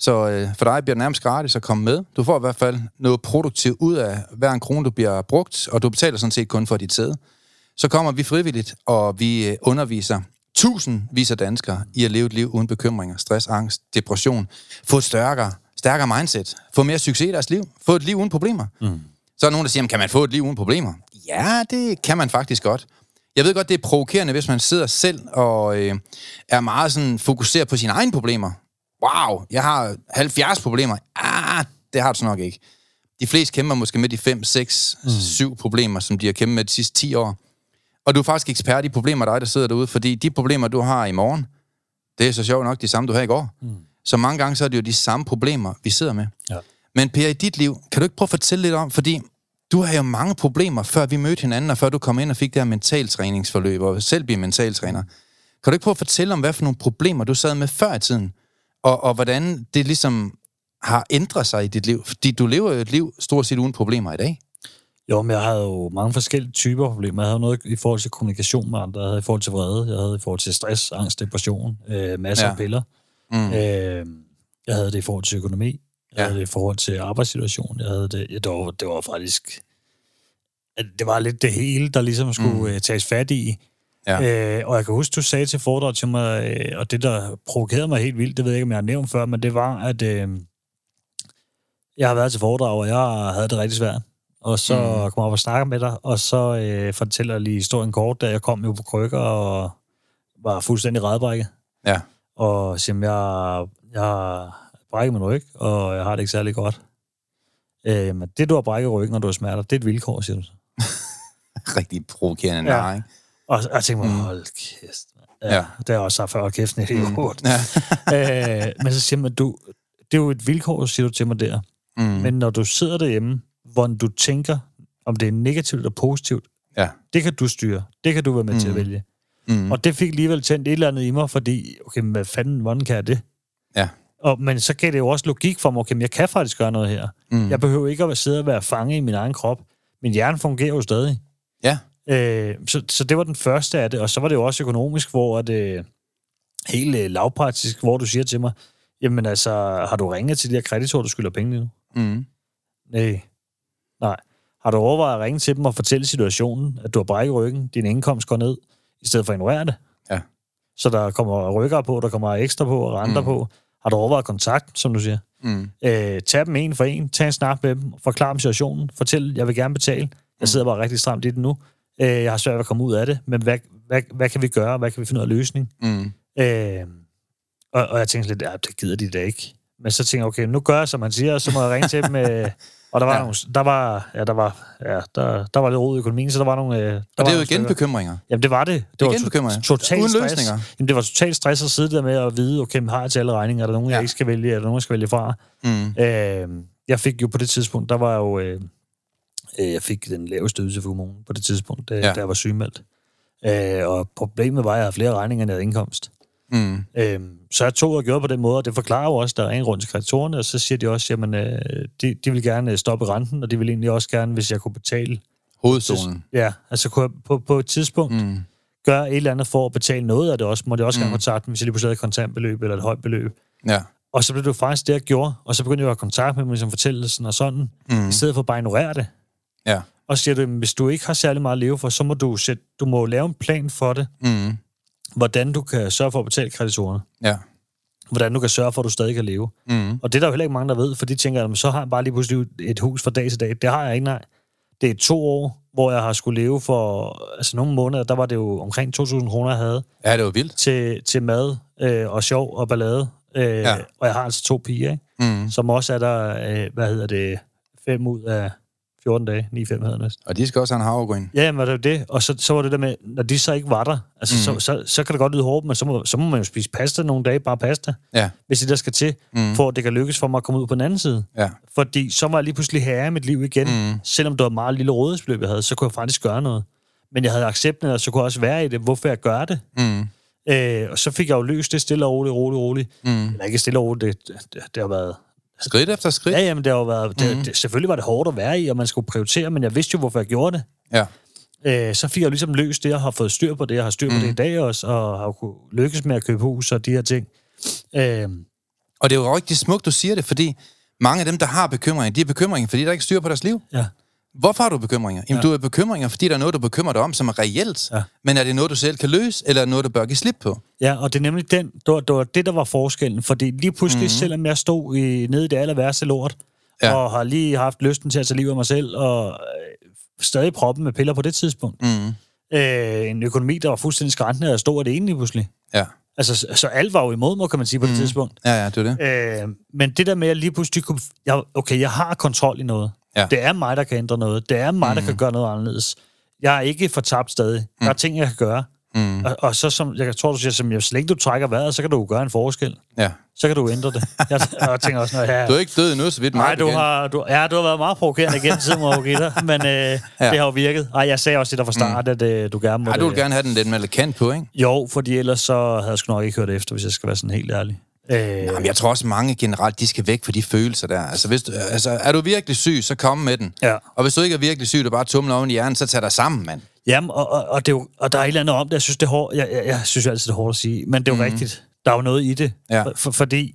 A: Så øh, for dig bliver det nærmest gratis at komme med. Du får i hvert fald noget produktivt ud af hver en krone, du bliver brugt, og du betaler sådan set kun for dit sæde. Så kommer vi frivilligt, og vi øh, underviser tusindvis af danskere i at leve et liv uden bekymringer, stress, angst, depression. Få et stærkere, stærkere mindset. Få mere succes i deres liv. Få et liv uden problemer. Mm. Så er der nogen, der siger, "Jamen, kan man få et liv uden problemer? Ja, det kan man faktisk godt. Jeg ved godt, det er provokerende, hvis man sidder selv og øh, er meget sådan fokuseret på sine egne problemer. Wow, jeg har 70 problemer. Ah, det har du så nok ikke. De fleste kæmper måske med de 5, 6, mm. 7 problemer, som de har kæmpet med de sidste 10 år. Og du er faktisk ekspert i problemer, dig, der sidder derude, fordi de problemer, du har i morgen, det er så sjovt nok de samme, du havde i går. Mm. Så mange gange, så er det jo de samme problemer, vi sidder med.
B: Ja.
A: Men Per, i dit liv, kan du ikke prøve at fortælle lidt om, fordi du har jo mange problemer, før vi mødte hinanden, og før du kom ind og fik det her mentaltræningsforløb, og selv blive mentaltræner. Kan du ikke prøve at fortælle om, hvad for nogle problemer du sad med før i tiden, og, og hvordan det ligesom har ændret sig i dit liv? Fordi du lever jo et liv stort set uden problemer i dag.
B: Jo, men jeg havde jo mange forskellige typer problemer. Jeg havde noget i forhold til kommunikation med andre, jeg havde i forhold til vrede, jeg havde i forhold til stress, angst, depression, øh, masser
A: ja.
B: af piller.
A: Mm.
B: Øh, jeg havde det i forhold til økonomi, jeg
A: Ja.
B: havde det i forhold til arbejdssituation, jeg havde det, ja, det, var, det var faktisk, det var lidt det hele, der ligesom skulle
A: Mm.
B: øh, tages fat i.
A: Ja.
B: Øh, og jeg kan huske, du sagde til foredrag til mig, øh, og det, der provokerede mig helt vildt, det ved jeg ikke, om jeg har nævnt før, men det var, at øh, jeg har været til foredrag, og jeg havde det rigtig svært. Og så
A: Mm.
B: kom jeg op og snakke med dig, og så øh, fortæller jeg lige historien kort, da jeg kom jo på krykker og var fuldstændig rædbrækket.
A: Ja.
B: Og siger, jeg, jeg brækket min ryg, og jeg har det ikke særlig godt. Øh, men det, du har brækket ryggen, og du har smerter, det er et vilkår, siger du så.
A: Rigtig provokerende
B: Ja.
A: nej, ikke?
B: Og og jeg tænkte mig,
A: Mm.
B: hold kæft. Ja,
A: Ja.
B: Det har jeg også sagt før, hold kæft, det er idiot.
A: Ja.
B: øh, men så siger man, du, det er jo et vilkår, siger du til mig der.
A: Mm.
B: Men når du sidder derhjemme, hvor du tænker, om det er negativt eller positivt,
A: Ja.
B: det kan du styre. Det kan du være med mm. til at
A: Mm.
B: vælge.
A: Mm.
B: Og det fik alligevel tændt et eller andet i mig, fordi, okay, hvad fanden, hvordan kan jeg det? Og, men så gav det jo også logik for mig, okay, jeg kan faktisk gøre noget her.
A: Mm.
B: Jeg behøver ikke at sidde og være fange i min egen krop. Min hjerne fungerer jo stadig.
A: Ja.
B: Øh, så, så det var den første af det, og så var det jo også økonomisk, hvor det helt øh, lavpraktisk, hvor du siger til mig, jamen altså, har du ringet til de her kreditorer, du skylder penge nu?
A: Mm.
B: Nej. Nej. Har du overvejet at ringe til dem og fortælle situationen, at du har brækket ryggen, din indkomst går ned, i stedet for at ignorere det?
A: Ja.
B: Så der kommer rykker på, der kommer ekstra på og renter
A: mm.
B: på. Har du overvejet kontakt, som du siger?
A: Mm.
B: Øh, tag dem en for en, tag en snak med dem, forklar dem situationen, fortæl, jeg vil gerne betale.
A: Mm.
B: Jeg sidder bare rigtig stramt i det nu. Øh, jeg har svært ved at komme ud af det, men hvad, hvad, hvad kan vi gøre? Hvad kan vi finde ud af løsning?
A: Mm.
B: Øh, og, og jeg tænkte lidt, ja, det gider de da ikke. Men så tænkte jeg, okay, nu gør jeg, som man siger, og så må jeg ringe til dem. Øh, og der var,
A: Ja.
B: nogle, der var, ja, der var, ja, der, der var lidt rod i økonomien, så der var nogle... Øh, der
A: Og det er jo igen
B: stykker.
A: bekymringer.
B: Jamen, det var det. Det var
A: Igen bekymringer.
B: Total
A: Uden
B: stress.
A: løsninger.
B: Jamen, det var totalt stress at sidde der med at vide, okay, har jeg til alle regninger? Er der nogen,
A: Ja.
B: jeg ikke skal vælge? Er der nogen, jeg skal vælge fra?
A: Mm.
B: Øh, jeg fik jo på det tidspunkt, der var jo... Øh, øh, jeg fik den laveste ydelse for kommunen på det tidspunkt, da,
A: Ja.
B: ja. da jeg var sygemeldt. Øh, og problemet var, at jeg havde flere regninger, end jeg havde indkomst.
A: Mm.
B: Øhm, så jeg tog og gjorde på den måde, og det forklarer jo også, der er en rundt til kreditorerne, og så siger de også, jamen, øh, de, de vil gerne øh, stoppe renten, og de vil egentlig også gerne, hvis jeg kunne betale.
A: Hovedstolen.
B: Ja, altså kunne jeg på, på et tidspunkt mm. Gøre et eller andet for at betale noget af det også, må det også mm. Gerne kontakte dem, hvis jeg lige pludselig havde et kontantbeløb eller et højt beløb.
A: Ja.
B: Og så blev det jo faktisk det, jeg gjorde, og så begyndte jeg at have kontakt med dem, ligesom fortælle sådan og sådan,
A: Mm.
B: i stedet for bare at ignorere det.
A: Ja.
B: Og siger du, hvis du ikke har særlig meget at leve for, så må du, sætte, du må lave en plan for det,
A: Mm.
B: Hvordan du kan sørge for at betale kreditorerne.
A: Ja.
B: Hvordan du kan sørge for, at du stadig kan leve.
A: Mm.
B: Og det er der jo heller ikke mange, der ved, for de tænker, at så har jeg bare lige pludselig et hus fra dag til dag. Det har jeg ikke, nej. Det er to år, hvor jeg har skulle leve for, altså nogle måneder, der var det jo omkring 2.000 kroner, jeg havde
A: Ja, det var vildt.
B: til, til mad øh, og sjov og ballade. Øh,
A: Ja.
B: Og jeg har altså to piger, ikke?
A: Mm.
B: som også er der, øh, hvad hedder det, fem ud af 14 dage, 9-5 hedder det næsten.
A: Og de skal også have en havregryn.
B: Ja, men det jo det. Og så, så var det der med, når de så ikke var der, altså
A: Mm.
B: så, så, så kan det godt lyde hårdt, men så må, så må man jo spise pasta nogle dage, bare pasta,
A: Ja.
B: hvis det der skal til,
A: Mm.
B: for at det kan lykkes for mig at komme ud på den anden side.
A: Ja.
B: Fordi så var jeg lige pludselig herre i mit liv igen.
A: Mm.
B: Selvom det var et meget lille rådighedsbeløb, jeg havde, så kunne jeg faktisk gøre noget. Men jeg havde accepten, og så kunne jeg også være i det, hvorfor jeg gør det.
A: Mm.
B: Øh, og så fik jeg jo løst det stille og roligt, roligt, roligt.
A: Mm.
B: Eller ikke stille og roligt, det, det, det har været...
A: Skridt efter skridt.
B: Ja, jamen, det har jo været... Det,
A: Mhm.
B: det, selvfølgelig var det hårdt at være i, og man skulle prioritere, men jeg vidste jo, hvorfor jeg gjorde det.
A: Ja.
B: Øh, så fik jeg ligesom løst det, og har fået styr på det, jeg har styr på
A: Mhm.
B: mm. det i dag også, og har kunne lykkes med at købe hus og de her ting. Øh,
A: Og det er jo rigtig smukt, du siger det, fordi mange af dem, der har bekymringer, de er bekymringer, fordi der ikke styr på deres liv.
B: ja.
A: Hvorfor har du bekymringer? Jamen, ja. Du er bekymringer, fordi der er noget, du bekymrer dig om, som er reelt.
B: Ja.
A: Men er det noget, du selv kan løse, eller er det noget, du bør give slip på?
B: Ja, og det er nemlig den, det var, det var det, der var forskellen. Fordi lige pludselig,
A: Mhm.
B: mm. selvom jeg stod i, nede i det aller værste lort,
A: Ja.
B: og har lige haft lysten til at tage livet af mig selv, og øh, stadig proppen med piller på det tidspunkt.
A: Mm.
B: Øh, en økonomi, der var fuldstændig skræntende, og stod af det ene lige pludselig.
A: Ja.
B: Altså, så, så alt var jo imod mig, kan man sige, på det
A: Mhm.
B: tidspunkt.
A: Ja, ja, det er det.
B: Øh, men det der med, at lige pludselig kunne... Jeg, okay, jeg har kontrol i noget.
A: Ja.
B: Det er mig, der kan ændre noget. Det er mig, mm. der kan gøre noget anderledes. Jeg er ikke fortabt stadig. Der er ting, jeg kan gøre.
A: Mm.
B: Og, og så som, jeg tror, du siger, som, så længe du trækker vejret, så kan du gøre en forskel.
A: Ja.
B: Så kan du ændre det. Jeg, jeg tænker også, når jeg...
A: Du er ikke død endnu, så vidt
B: Nej, du har, du, ja, du har været meget provokerende gennem tiden, må jeg men øh, ja. det har jo virket. Ej, jeg sagde også til dig fra start, mm. at øh, du gerne må
A: Ej, du vil
B: det.
A: gerne have den lidt kant på, ikke?
B: Jo, fordi ellers så havde jeg sgu nok ikke hørt efter, hvis jeg skal være sådan helt ærlig. Øh,
A: Jamen, jeg tror også, mange generelt, de skal væk fra de følelser der. Altså, hvis du, altså, er du virkelig syg, så kom med den.
B: Ja.
A: Og hvis du ikke er virkelig syg, du bare tumler oven i hjernen, så tag dig sammen, mand.
B: Jamen, og, og, og, det er jo, og der er et eller andet om det. Jeg synes, det er hårdt. Jeg, jeg, jeg synes altid, det er hårdt at sige. Men det er jo mm. rigtigt. Der er jo noget i det.
A: Ja.
B: For, for, fordi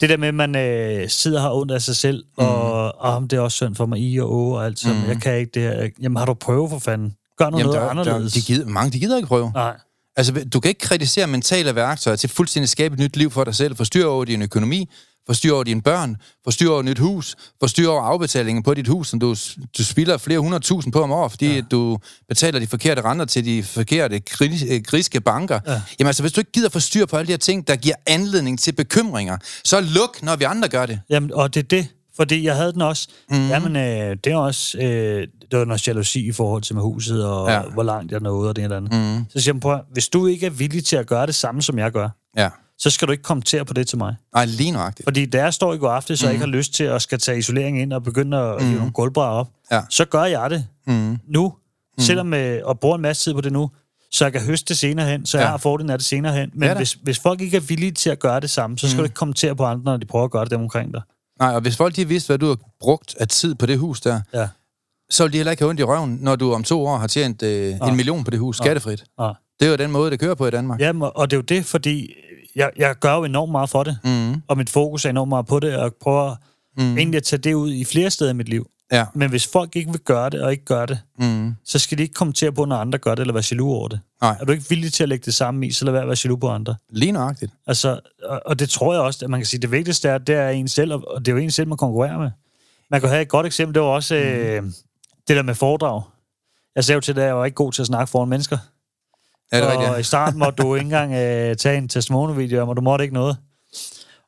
B: det der med, at man øh, sidder har ondt af sig selv, mm. og oh, det er også synd for mig, I og Å og alt sådan. Mm. Jeg kan ikke det her. Jamen, har du prøvet for fanden? Gør noget,
A: Jamen,
B: noget
A: der, der,
B: anderledes.
A: de gider, mange de gider ikke prøve.
B: Nej.
A: Altså, du kan ikke kritisere mentale værktøjer til fuldstændig at skabe et nyt liv for dig selv, få styr over din økonomi, få styr over dine børn, få styr over et nyt hus, få styr over afbetalingen på dit hus, som du, du spilder flere hundredtusind på om året, fordi ja. du betaler de forkerte renter til de forkerte øh, griske banker. Ja. Jamen altså, hvis du ikke gider få styr på alle de her ting, der giver anledning til bekymringer, så luk, når vi andre gør det.
B: Jamen, og det er det. Fordi jeg havde den også.
A: Mhm.
B: Mm. Jamen, øh, det er også... Øh, det var noget jalousi i forhold til med huset, og
A: Ja.
B: hvor langt jeg nåede, og det det andet.
A: Mm.
B: Så siger jeg, prøv, hvis du ikke er villig til at gøre det samme, som jeg gør,
A: Ja.
B: så skal du ikke kommentere på det til mig.
A: Nej, lige nøjagtigt.
B: Fordi da jeg står i går aftes, så
A: Mhm.
B: mm. ikke har lyst til at skal tage isolering ind og begynde at mm. hive nogle gulvbrædder op,
A: Ja.
B: så gør jeg det
A: Mm.
B: nu, mm. selvom øh, og bruger en masse tid på det nu, så jeg kan høste det senere hen, så
A: Ja.
B: jeg har fordelen af det senere hen. Men
A: Ja
B: ja,
A: da.
B: hvis, hvis folk ikke er villige til at gøre det samme, så skal mm. du ikke kommentere på andre, når de prøver at gøre det dem omkring dig.
A: Nej, og hvis folk de vidste, hvad du har brugt af tid på det hus der,
B: Ja.
A: så vil de heller ikke have ondt i røven, når du om to år har tjent øh, en million på det hus, skattefrit.
B: Ja.
A: Det er jo den måde, det kører på i Danmark.
B: Jamen, og det er jo det, fordi jeg, jeg gør jo enormt meget for det,
A: Mm.
B: og mit fokus er enormt meget på det, og prøver
A: Mm.
B: mm. egentlig at tage det ud i flere steder i mit liv.
A: Ja.
B: Men hvis folk ikke vil gøre det, og ikke gør det,
A: Mm.
B: så skal de ikke kommentere på, når andre gør det, eller være jaloux over det.
A: Nej.
B: Er du ikke villig til at lægge det samme i, så lad være at være jaloux på andre.
A: Lige nøjagtigt.
B: Altså, og, og det tror jeg også, at man kan sige, det vigtigste er, det er en selv, og det er jo en selv, man konkurrerer med. Man kan have et godt eksempel, det var også øh, det der med foredrag. Jeg sagde jo til dig, at jeg var ikke god til at snakke foran mennesker.
A: Ja, det er
B: og
A: rigtigt.
B: i starten måtte du ikke engang øh, tage en testimonial-video, og du måtte ikke noget.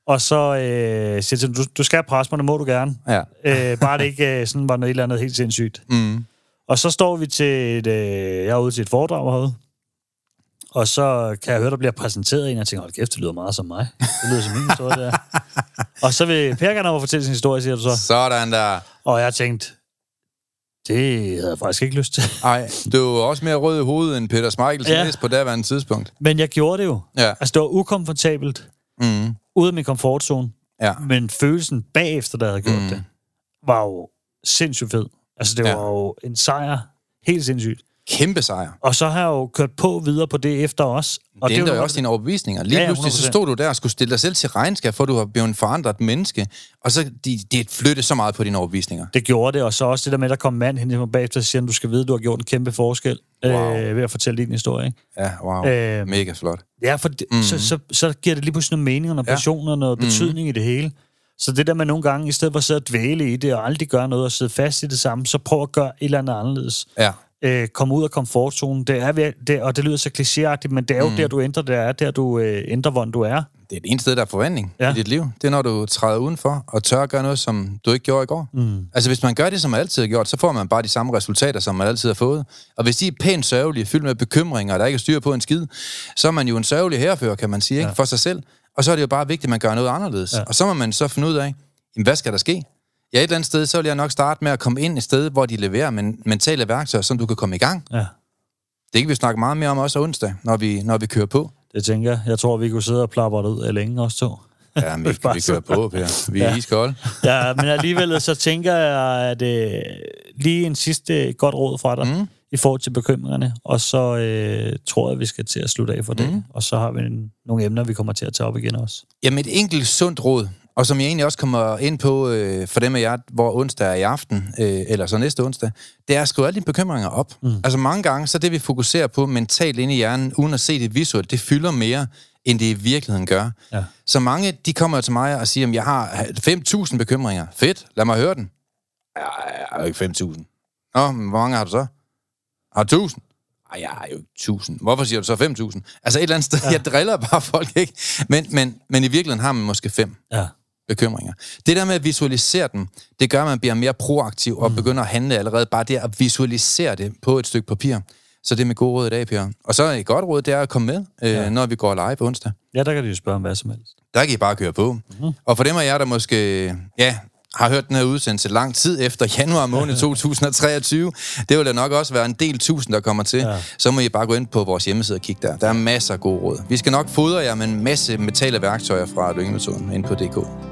B: Og så øh, siger til du, du skal presse mig, det må du gerne.
A: Ja.
B: Øh, bare det ikke øh, sådan var noget et eller andet helt sindssygt.
A: Mm.
B: Og så står vi til et, øh, jeg er ude til et foredrag herude. Og så kan jeg høre, der bliver præsenteret en, og jeg tænker, hold kæft, det lyder meget som mig. Det lyder som min historie, der. og så vil Per gerne over fortælle sin historie, siger du så.
A: Sådan der.
B: Og jeg tænkte, det havde jeg faktisk ikke lyst til.
A: Ej, du er jo også mere rød i hovedet end Peter Smeichel
B: ja.
A: på daværende tidspunkt.
B: Men jeg gjorde det jo.
A: Ja.
B: Altså, det var ukomfortabelt,
A: Mm.
B: Ude af min komfortzone.
A: Ja.
B: Men følelsen bagefter, da jeg havde gjort
A: mm.
B: det, var jo sindssygt fed. Altså, det
A: Ja.
B: var jo en sejr. Helt sindssygt.
A: Kæmpe sejr.
B: Og så har jeg jo kørt på videre på det efter os. Og
A: det
B: er
A: ændrer jo også dine overbevisninger. Lige
B: Ja,
A: ja, pludselig så
B: 100%.
A: stod du der og skulle stille dig selv til regnskab, for du har blevet en forandret menneske. Og så de, det flyttede så meget på dine overbevisninger.
B: Det gjorde det, og så også det der med, at der kom mand hen til bagefter og siger, du skal vide, du har gjort en kæmpe forskel
A: Wow.
B: øh, ved at fortælle din historie. Ikke?
A: Ja, wow.
B: Øh,
A: Mega flot.
B: Ja, for det, mm. så, så, så giver det lige pludselig noget mening og noget
A: Ja.
B: passion og noget betydning i det hele. Så det der med nogle gange, i stedet for at sidde og dvæle i det og aldrig gøre noget og sidde fast i det samme, så prøv at gøre et eller andet anderledes.
A: Ja.
B: Øh, kom ud af komfortzonen. Det er, ved- det, og det lyder så klichéagtigt, men det er jo mm. der, du ændrer det er, der du øh, ændrer, hvordan du er.
A: Det er det eneste sted, der er forvandling
B: Ja.
A: i dit liv. Det er, når du træder udenfor og tør at gøre noget, som du ikke gjorde i går.
B: Mm.
A: Altså, hvis man gør det, som man altid har gjort, så får man bare de samme resultater, som man altid har fået. Og hvis de er pænt sørgelige, fyldt med bekymringer, og der ikke er styr på en skid, så er man jo en sørgelig herfører, kan man sige, ikke?
B: Ja.
A: for sig selv. Og så er det jo bare vigtigt, at man gør noget anderledes.
B: Ja.
A: Og så må man så finde ud af, jamen, hvad skal der ske? Ja, et eller andet sted, så vil jeg nok starte med at komme ind et sted, hvor de leverer men, mentale værktøjer, som du kan komme i gang.
B: Ja,
A: Det kan vi snakke meget mere om også onsdag, når vi, når vi kører på.
B: det tænker jeg. Jeg tror, vi kunne sidde og plapre det ud af længe, også to.
A: Ja, vi,
B: Bare
A: vi
B: så-
A: kører på, Per. Vi er
B: Ja.
A: iskolde.
B: Ja, men alligevel så tænker jeg, at øh, lige en sidste godt råd fra dig mm. i forhold til bekymringerne, og så øh, tror jeg, vi skal til at slutte af for det.
A: Mm.
B: Og så har vi en, nogle emner, vi kommer til at tage op igen også.
A: Jamen et enkelt sundt råd, og som jeg egentlig også kommer ind på øh, for dem af jer, hvor onsdag er i aften, øh, eller så næste onsdag, det er at skrive alle dine bekymringer op. Mm. Altså mange gange, så det vi fokuserer på mentalt inde i hjernen, uden at se det visuelt, det fylder mere, end det i virkeligheden gør.
B: Ja.
A: Så mange, de kommer til mig og siger, at jeg har 5.000 bekymringer. Fedt, lad mig høre den. Ja, jeg har jo ikke 5.000. Nå, men hvor mange har du så? Har du 1.000? Ej, jeg har jo ikke 1000. Hvorfor siger du så 5.000? Altså et eller andet sted, ja. jeg driller bare folk, ikke? Men, men, men i virkeligheden har man måske fem
B: Ja.
A: Bekymringer. Det der med at visualisere dem, det gør, at man bliver mere proaktiv og mm. begynder at handle allerede bare det at visualisere det på et stykke papir. Så det er mit gode råd i dag, Per. Og så et godt råd, det er at komme med, øh,
B: Ja.
A: når vi går live på onsdag.
B: ja, der kan du jo spørge om hvad som helst.
A: Der kan I bare køre på. Mm-hmm. Og for dem af jer, der måske ja, har hørt den her udsendelse lang tid efter januar måned 2023, det vil der nok også være en del tusind, der kommer til. Ja. Så må I bare gå ind på vores hjemmeside og kigge der. Der er masser af gode råd. Vi skal nok fodre jer med en masse mentale værktøjer fra Lyngemetoden ind på DK.